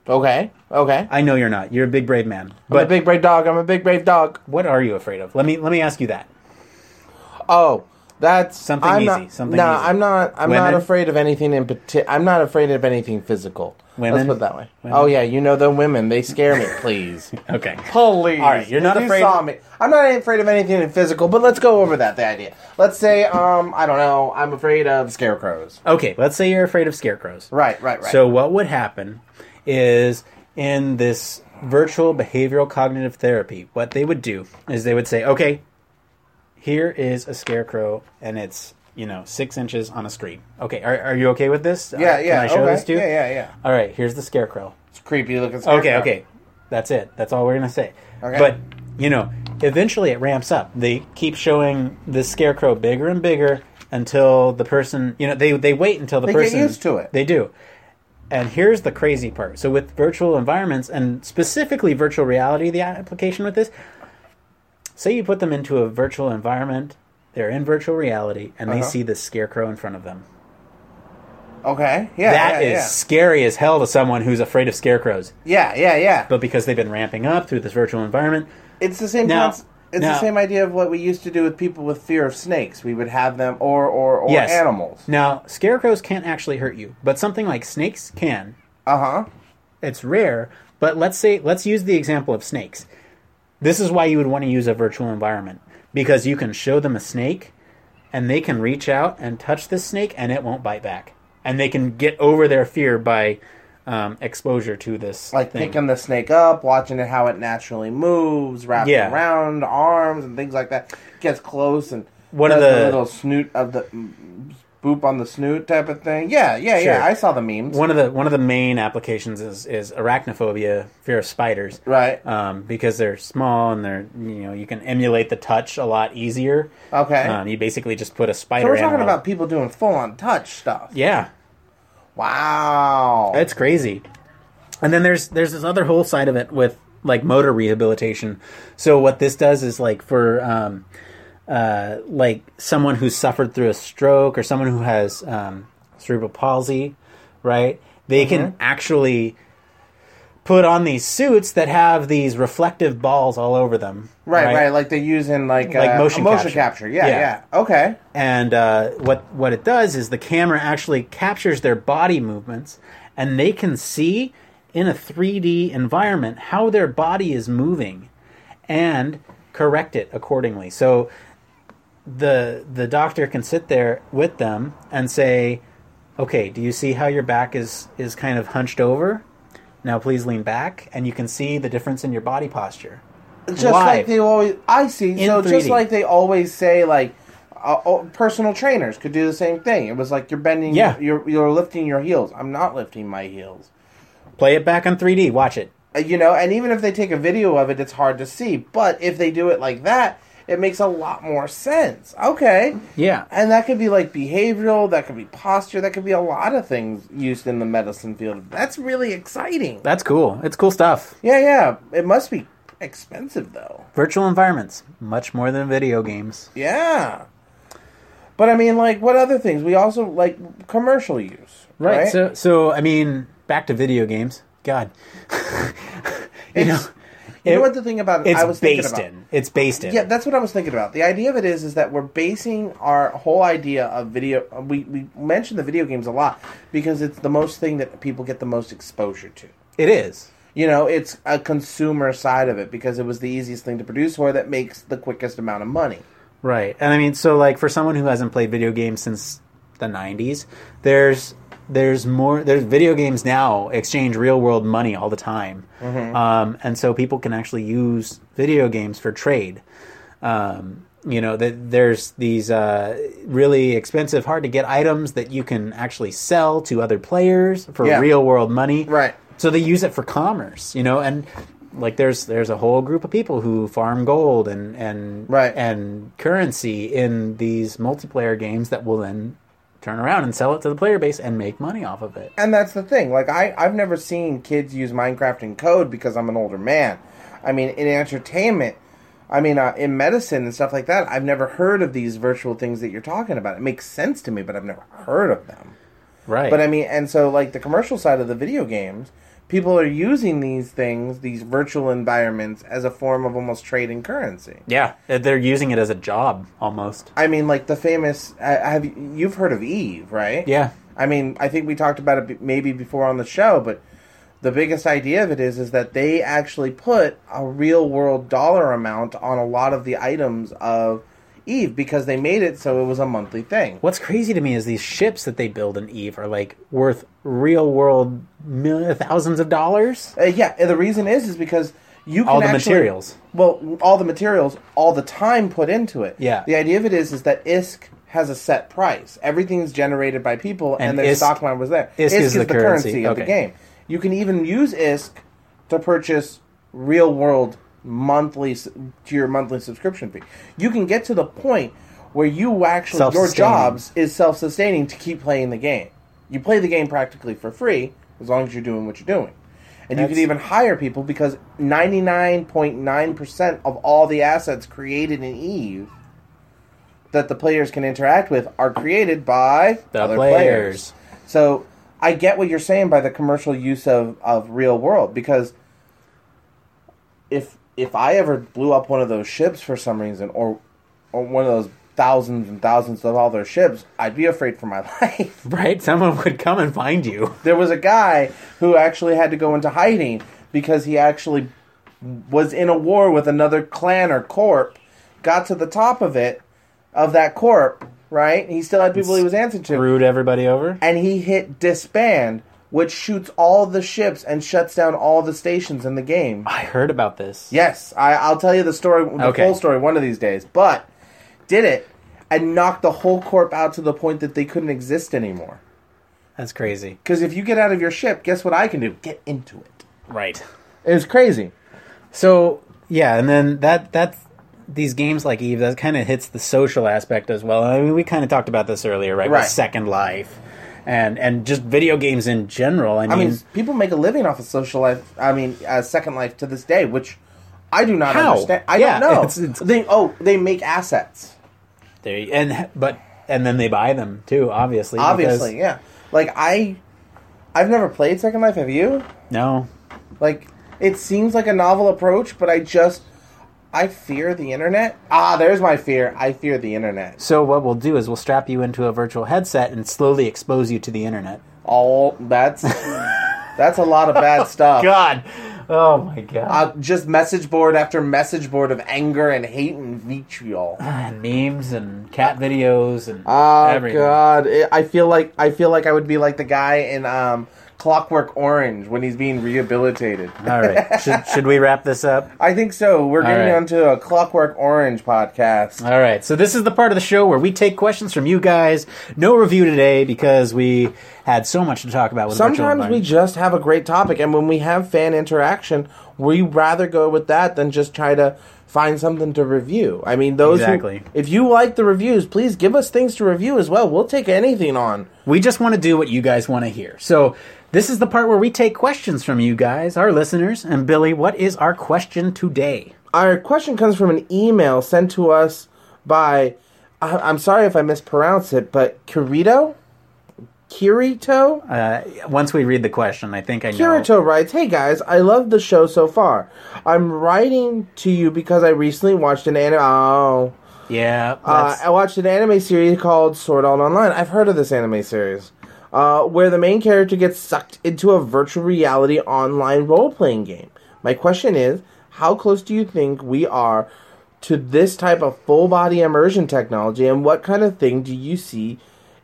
Okay. Okay. I know you're not. You're a big brave man. I'm But a big brave dog. I'm a big brave dog. what are you afraid of? Let me let me ask you that. Oh, that's Something I'm easy, Not, something no, easy. I'm not. I'm Women? not afraid of anything in particular. I'm not afraid of anything physical. Women? Let's put it that way. Women? Oh yeah, you know the women. They scare me. Please. <laughs> Okay. Please. All right, you're not You afraid- Saw me. I'm not afraid of anything in physical, but let's go over that. The idea. Let's say, um, I don't know. I'm afraid of scarecrows. Okay, let's say you're afraid of scarecrows. Right. Right. Right. So what would happen is in this virtual behavioral cognitive therapy, what they would do is they would say, okay, here is a scarecrow and it's you know six inches on a screen. Okay, are, are you okay with this? yeah. Uh, Yeah. Can I show okay. this to you? Yeah. Yeah. Yeah. All right, here's the scarecrow. It's creepy looking. Okay, scarecrow. okay, that's it. That's all we're gonna say. Okay. But you know, eventually it ramps up. They keep showing the scarecrow bigger and bigger until the person, you know, they they wait until the They get person used to it. They do. And here's the crazy part. So with virtual environments and specifically virtual reality, the application with this, say you put them into a virtual environment, they're in virtual reality, and they Uh-huh. see the scarecrow in front of them. Okay. Yeah. That is yeah, scary as hell to someone who's afraid of scarecrows. Yeah. Yeah. Yeah. But because they've been ramping up through this virtual environment, It's the same. Now- conce- it's now- the same idea of what we used to do with people with fear of snakes. We would have them, or or or Yes. animals. Now, scarecrows can't actually hurt you, but something like snakes can. Uh huh. It's rare, but let's say let's use the example of snakes. This is why you would want to use a virtual environment because you can show them a snake and they can reach out and touch this snake and it won't bite back. And they can get over their fear by um, exposure to this Like thing. picking the snake up, watching it how it naturally moves, wrapping Yeah. around arms and things like that. Gets close and One of does the- little snoot of the boop on the snoot type of thing. Yeah, yeah, Sure. yeah. I saw the memes. one of the one of the main applications is is arachnophobia, fear of spiders. right. um, because they're small and they're you know you can emulate the touch a lot easier. Okay. Um, you basically just put a spider. so we're talking about people doing full on touch stuff. yeah, Wow. That's crazy. And then there's there's this other whole side of it with like motor rehabilitation. So what this does is like for um, uh, like someone who's suffered through a stroke or someone who has um, cerebral palsy, right? They Mm-hmm. can actually put on these suits that have these reflective balls all over them. right, right, Like they use in like, Like uh, motion motion capture. capture. Yeah, Yeah. yeah, Okay. and uh, what what it does is the camera actually captures their body movements, and they can see in a 3D environment how their body is moving, and correct it accordingly. So the the doctor can sit there with them and say, "Okay, do you see how your back is is kind of hunched over? Now please lean back, and you can see the difference in your body posture." Just Live. like they always, I see. In so just 3D. like they always say, like uh, oh, personal trainers could do the same thing. It was like you're bending, Yeah. you're you're lifting your heels. I'm not lifting my heels. Play it back on 3D. Watch it. Uh, You know, and even if they take a video of it, it's hard to see. But if they do it like that, it makes a lot more sense. Okay. Yeah. And that could be like behavioral, that could be posture, that could be a lot of things used in the medicine field. That's really exciting. That's cool. It's cool stuff. Yeah, yeah. It must be expensive though. Virtual environments, much more than video games. Yeah. But I mean, like, what other things? We also like commercial use, right? So, so I mean, back to video games. God, <laughs> you know, You know what the thing about it's I was thinking based about. in. It's based in. Yeah, that's what I was thinking about. The idea of it is, is that we're basing our whole idea of video. We we mention the video games a lot because it's the most thing that people get the most exposure to. it is. You know, it's a consumer side of it because it was the easiest thing to produce or that makes the quickest amount of money. Right. And I mean, so like for someone who hasn't played video games since the 90s, there's there's more there's video games now exchange real world money all the time. Um, and so people can actually use video games for trade. Um, you know, that there's these uh, really expensive, hard to get items that you can actually sell to other players for Yeah. real world money. Right. So they use it for commerce, you know, and like there's there's a whole group of people who farm gold and and Right. and currency in these multiplayer games that will then turn around and sell it to the player base and make money off of it. And that's the thing. Like I, I've never seen kids use Minecraft in code because I'm an older man. I mean, in entertainment, I mean, uh, in medicine and stuff like that, I've never heard of these virtual things that you're talking about. It makes sense to me, but I've never heard of them. Right. But I mean, and so like the commercial side of the video games, people are using these things, these virtual environments, as a form of almost trading currency. Yeah, they're using it as a job almost. I mean, like the famous. Uh, have you- you've heard of Eve, right? Yeah. I mean, I think we talked about it maybe before on the show, but the biggest idea of it is is that they actually put a real world dollar amount on a lot of the items of Eve because they made it so it was a monthly thing. What's crazy to me is these ships that they build in Eve are like worth real world million, thousands of dollars. Uh, yeah, and the reason is is because you can All the actually- materials. Well, all the materials, all the time put into it. Yeah. The idea of it is is that ISK has a set price. Everything's generated by people, and, And their ISK stock line was there. ISK is the currency, of the game. You can even use ISK to purchase real world monthly to your monthly subscription fee. You can get to the point where you actually your Self-sustaining. jobs is self sustaining to keep playing the game. You play the game practically for free as long as you're doing what you're doing. And you can even hire people because 99.9% of all the assets created in Eve that the players can interact with are created by The other players. So I get what you're saying by the commercial use of, of real world because if if I ever blew up one of those ships for some reason or or one of those thousands and thousands of all their ships, I'd be afraid for my <laughs> life. Right? Someone would come and find you. There was a guy who actually had to go into hiding because he actually was in a war with another clan or corp, got to the top of it, of that corp, right? He still had people he was answering to. Screwed everybody over. And he hit disband, which shoots all the ships and shuts down all the stations in the game. I heard about this. Yes, I, I'll tell you the story, the Okay. full story one of these days. But did it and knocked the whole corp out to the point that they couldn't exist anymore. That's crazy. Because if you get out of your ship, guess what I can do? Get into it. Right. It was crazy. So yeah, and then that that's these games like Eve that kind of hits the social aspect as well. I mean, we kind of talked about this earlier, right? Right. With Second Life, and and just video games in general. I mean, I mean, people make a living off of social life. I mean, uh, Second Life to this day, which I do not How? understand. I Yeah, don't know. it's- it's- they oh, they make assets. they and but and then they buy them too. Obviously, because- Obviously, yeah. Like I, I've never played Second Life. Have you? no. Like it seems like a novel approach, but I just I fear the internet. Ah, there's my fear. I fear the internet. So what we'll do is we'll strap you into a virtual headset and slowly expose you to the internet. All that's that's a lot of bad <laughs> stuff. God, oh my God. Uh, just message board after message board of anger and hate and vitriol. <sighs> and memes and cat videos and Oh everything. God! It, I feel like I feel like I would be like the guy in um, Clockwork Orange when he's being rehabilitated. All right, <laughs> should should we wrap this up? I think so. We're getting right. onto a Clockwork Orange podcast. All right, so this is the part of the show where we take questions from you guys. No review today because we had so much to talk about Sometimes we just have a great topic, and when we have fan interaction, we rather go with that than just try to find something to review. I mean, those who- Exactly. if you like the reviews, please give us things to review as well. We'll take anything on. We just want to do what you guys want to hear. So this is the part where we take questions from you guys, our listeners. And Billy, what is our question today? Our question comes from an email sent to us by. I, I'm sorry if I mispronounce it, but Kirito. Kirito. Uh, once we read the question, I think I know. Kirito writes, "Hey guys, I love the show so far. I'm writing to you because I recently watched an anime. Oh, Yeah, uh, I watched an anime series called Sword Art Online. I've heard of this anime series, uh, where the main character gets sucked into a virtual reality online role playing game. My question is, how close do you think we are to this type of full body immersion technology, and what kind of thing do you see?"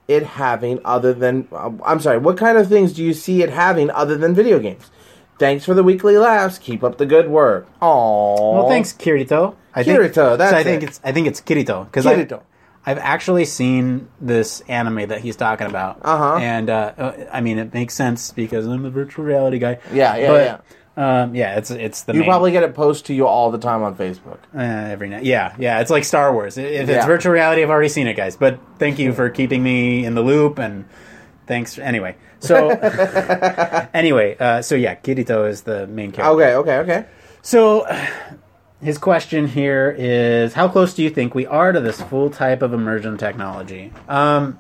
It having other than uh, I'm sorry, what kind of things do you see it having other than video games? Thanks for the weekly laughs. Keep up the good work. Aww. well, thanks, Kirito. I Kirito, Think, that's so I think it. it's I think it's Kirito because Kirito. I've actually seen this anime that he's talking about. Uh-huh. And uh, uh, I mean, it makes sense because I'm a virtual reality guy. Yeah, yeah, but, yeah. Um, yeah, it's it's the You main- probably get it posted to you all the time on Facebook. Uh, every night. Yeah, yeah. It's like Star Wars. If it's Yeah. virtual reality, I've already seen it, guys. But thank you for keeping me in the loop and thanks. Anyway, so <laughs> anyway, uh, so yeah, Kirito is the main character. Okay, okay, okay. So his question here is: How close do you think we are to this full type of immersion technology? Um,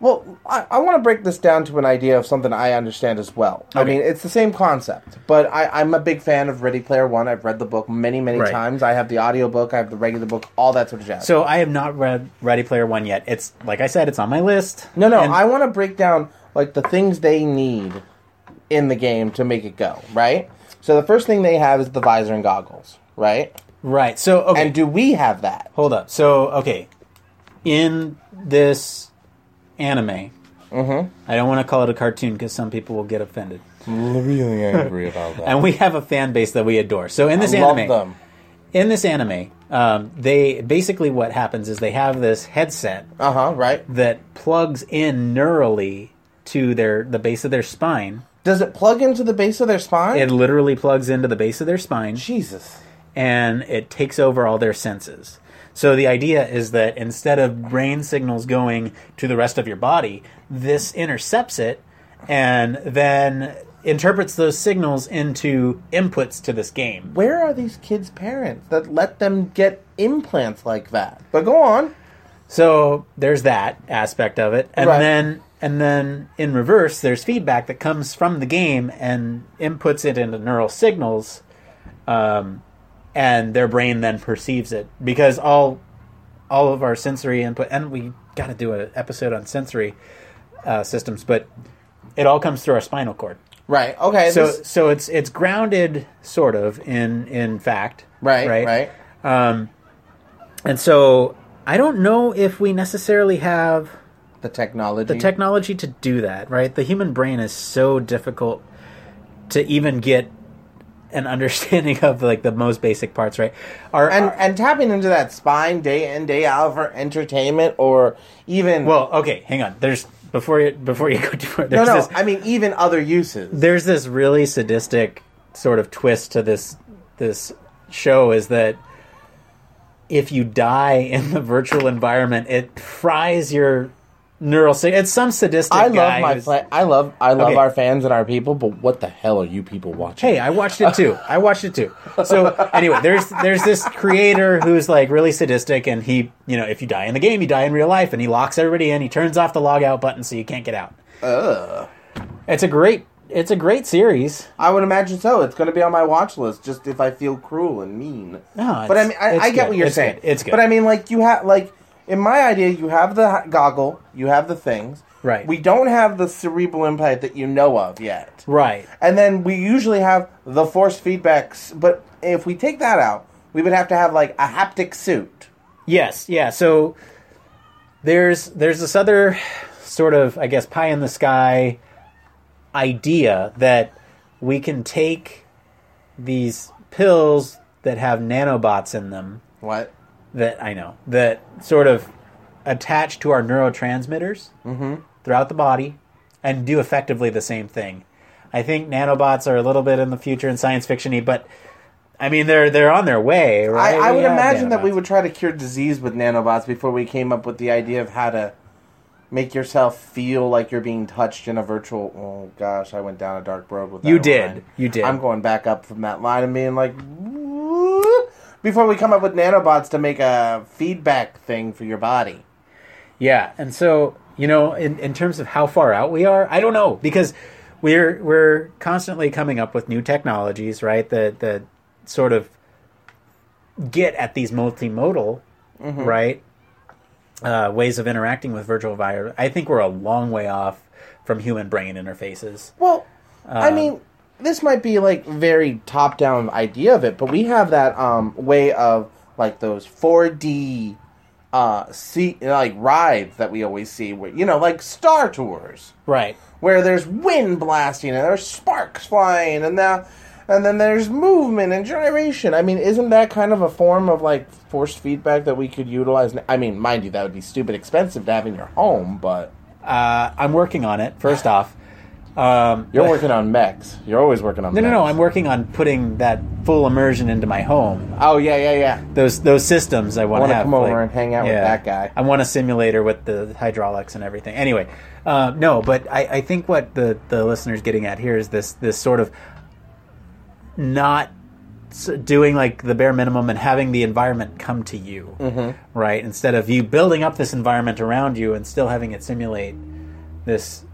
Well, I, I want to break this down to an idea of something I understand as well. I mean, it's the same concept, but I, I'm a big fan of Ready Player One. I've read the book many, many Right. times. I have the audiobook, I have the regular book, all that sort of jazz. So I have not read Ready Player One yet. It's like I said, it's on my list. no, no, And- I want to break down like the things they need in the game to make it go right. So the first thing they have is the visor and goggles, right? right. So okay, And do we have that? hold up. So okay, in this anime, Mm-hmm. I don't want to call it a cartoon because some people will get offended. Really angry about that. <laughs> And we have a fan base that we adore. So in this I love anime, them. in this anime, um, they basically what happens is they have this headset Uh huh. Right. that plugs in neurally to their the base of their spine. Does it plug into the base of their spine? It literally plugs into the base of their spine. Jesus. And it takes over all their senses. So the idea is that instead of brain signals going to the rest of your body, this intercepts it and then interprets those signals into inputs to this game. Where are these kids' parents that let them get implants like that? But go on. So there's that aspect of it. And Right. then and then in reverse there's feedback that comes from the game and inputs it into neural signals um, and their brain then perceives it because all all of our sensory input and we got to do an episode on sensory uh, systems but it all comes through our spinal cord Right. Okay. so this- so it's it's grounded sort of in in fact right. right Right. um, and so I don't know if we necessarily have The technology. the technology to do that, right? The human brain is so difficult to even get an understanding of like the most basic parts, right? Our, and our- and tapping into that spine day in day out for entertainment or even well, okay, hang on. There's before you before you go too far. no no this I mean even other uses. there's this really sadistic sort of twist to this this show is that if you die in the virtual environment, it fries your neural sig- It's some sadistic. I love my who's- I love I love Okay. our fans and our people, but what the hell are you people watching? Hey, I watched it too. I watched it too. So anyway, there's there's this creator who's like really sadistic, and he, you know, if you die in the game, you die in real life, and he locks everybody in. He turns off the log out button so you can't get out. Ugh. It's a great, it's a great series. I would imagine so. It's going to be on my watch list just if I feel cruel and mean. No, but I it's- mean, I, it's I get good. what you're It's saying. good. It's good. But I mean, like you have like in my idea, you have the goggle, you have the things. Right. We don't have the cerebral implant that you know of yet. Right. And then we usually have the force feedbacks, but if we take that out, we would have to have like a haptic suit. Yes. Yeah. So there's there's this other sort of I guess pie in the sky idea that we can take these pills that have nanobots in them What? That I know that sort of attach to our neurotransmitters mm-hmm. throughout the body and do effectively the same thing. I think nanobots are a little bit in the future in science fictiony, but I mean they're they're on their way, right? I, I would imagine that we would try to cure disease with nanobots before we came up with the idea of how to make yourself feel like you're being touched in a virtual. Oh gosh, I went down a dark road with that. You did. line. You did. I'm going back up from that line and being like, before we come up with nanobots to make a feedback thing for your body. Yeah, and so you know, in, in terms of how far out we are, I don't know because we're we're constantly coming up with new technologies, right? That that sort of get at these multimodal, right, uh, ways of interacting with virtual environment. I think we're a long way off from human brain interfaces. Well, I Um, mean, this might be like very top down idea of it, but we have that um, way of like those 4D uh see like rides that we always see where you know like Star Tours Right. where there's wind blasting and there's sparks flying and now and then there's movement and gyration. I mean, isn't that kind of a form of like forced feedback that we could utilize? I mean, mind you, that would be stupid expensive to have in your home, but Uh, I'm working on it. First <laughs> off, um, you're working on mechs. You're always working on no, no, no. I'm working on putting that full immersion into my home. Oh yeah, yeah, yeah. those those systems I want wanna come over and hang out with that guy. I want a simulator with the hydraulics and everything. Anyway, uh, no, but I, I think what the the listener's getting at here is this this sort of not doing like the bare minimum and having the environment come to you, mm-hmm. right? Instead of you building up this environment around you and still having it simulate this.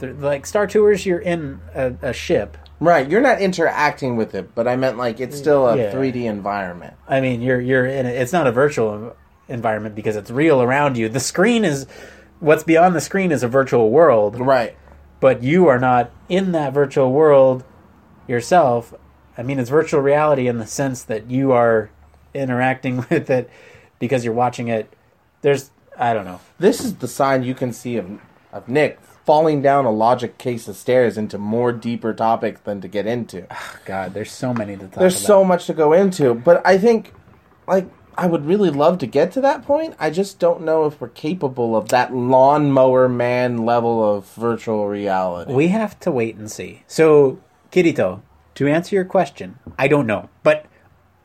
Like Star Tours, you're in a, a ship. Right, you're not interacting with it, but I meant like it's still a Yeah. 3D environment. I mean, you're you're in. A, it's not a virtual environment because it's real around you. The screen is what's beyond the screen is a virtual world, Right. but you are not in that virtual world yourself. I mean, it's virtual reality in the sense that you are interacting <laughs> with it because you're watching it. There's, I don't know. This is the sign you can see of, of Nick falling down a logic case of stairs into more deeper topics than to get into. Ah, God, there's so many to talk There's about. so much to go into, but I think, like, I would really love to get to that point. I just don't know if we're capable of that lawnmower man level of virtual reality. We have to wait and see. So, Kirito, to answer your question, I don't know, but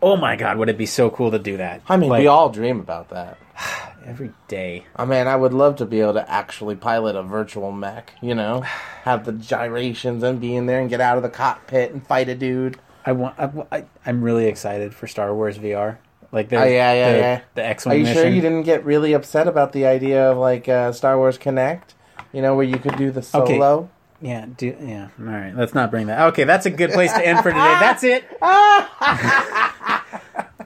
oh my God, would it be so cool to do that? I mean, Like, we all dream about that. <sighs> every day. I mean, I would love to be able to actually pilot a virtual mech, you know? <sighs> Have the gyrations and be in there and get out of the cockpit and fight a dude. I want. I, I'm really excited for Star Wars VR. Like, Oh, yeah, yeah, the, yeah. The Are X-wing you mission. sure you didn't get really upset about the idea of, like, uh, Star Wars Kinect? You know, where you could do the solo. Okay. solo? Yeah, do yeah. All right, let's not bring that. Okay, that's a good place to end for today. <laughs> That's it. <laughs>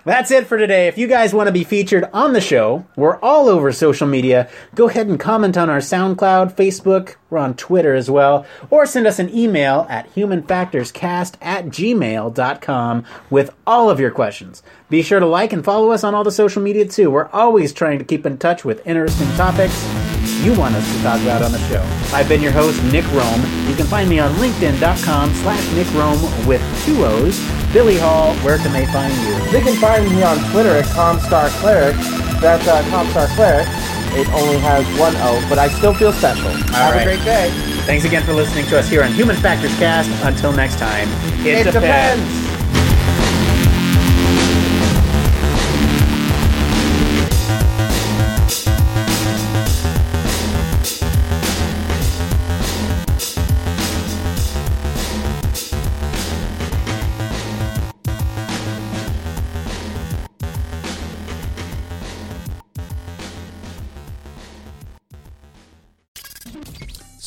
That's it for today. If you guys want to be featured on the show, we're all over social media. Go ahead and comment on our SoundCloud, Facebook, we're on Twitter as well, or send us an email at humanfactorscast at gmail.com with all of your questions. Be sure to like and follow us on all the social media too. We're always trying to keep in touch with interesting topics you want us to talk about on the show. I've been your host, Nick Roome. You can find me on linkedin.com slash Nick Roome with two O's. Billy Hall, where can they find you? They can find me on Twitter at ComstarCleric. That's uh, ComstarCleric. It only has one O, but I still feel special. Have right. a great day. Thanks again for listening to us here on Human Factors Cast. Until next time, it, It depends.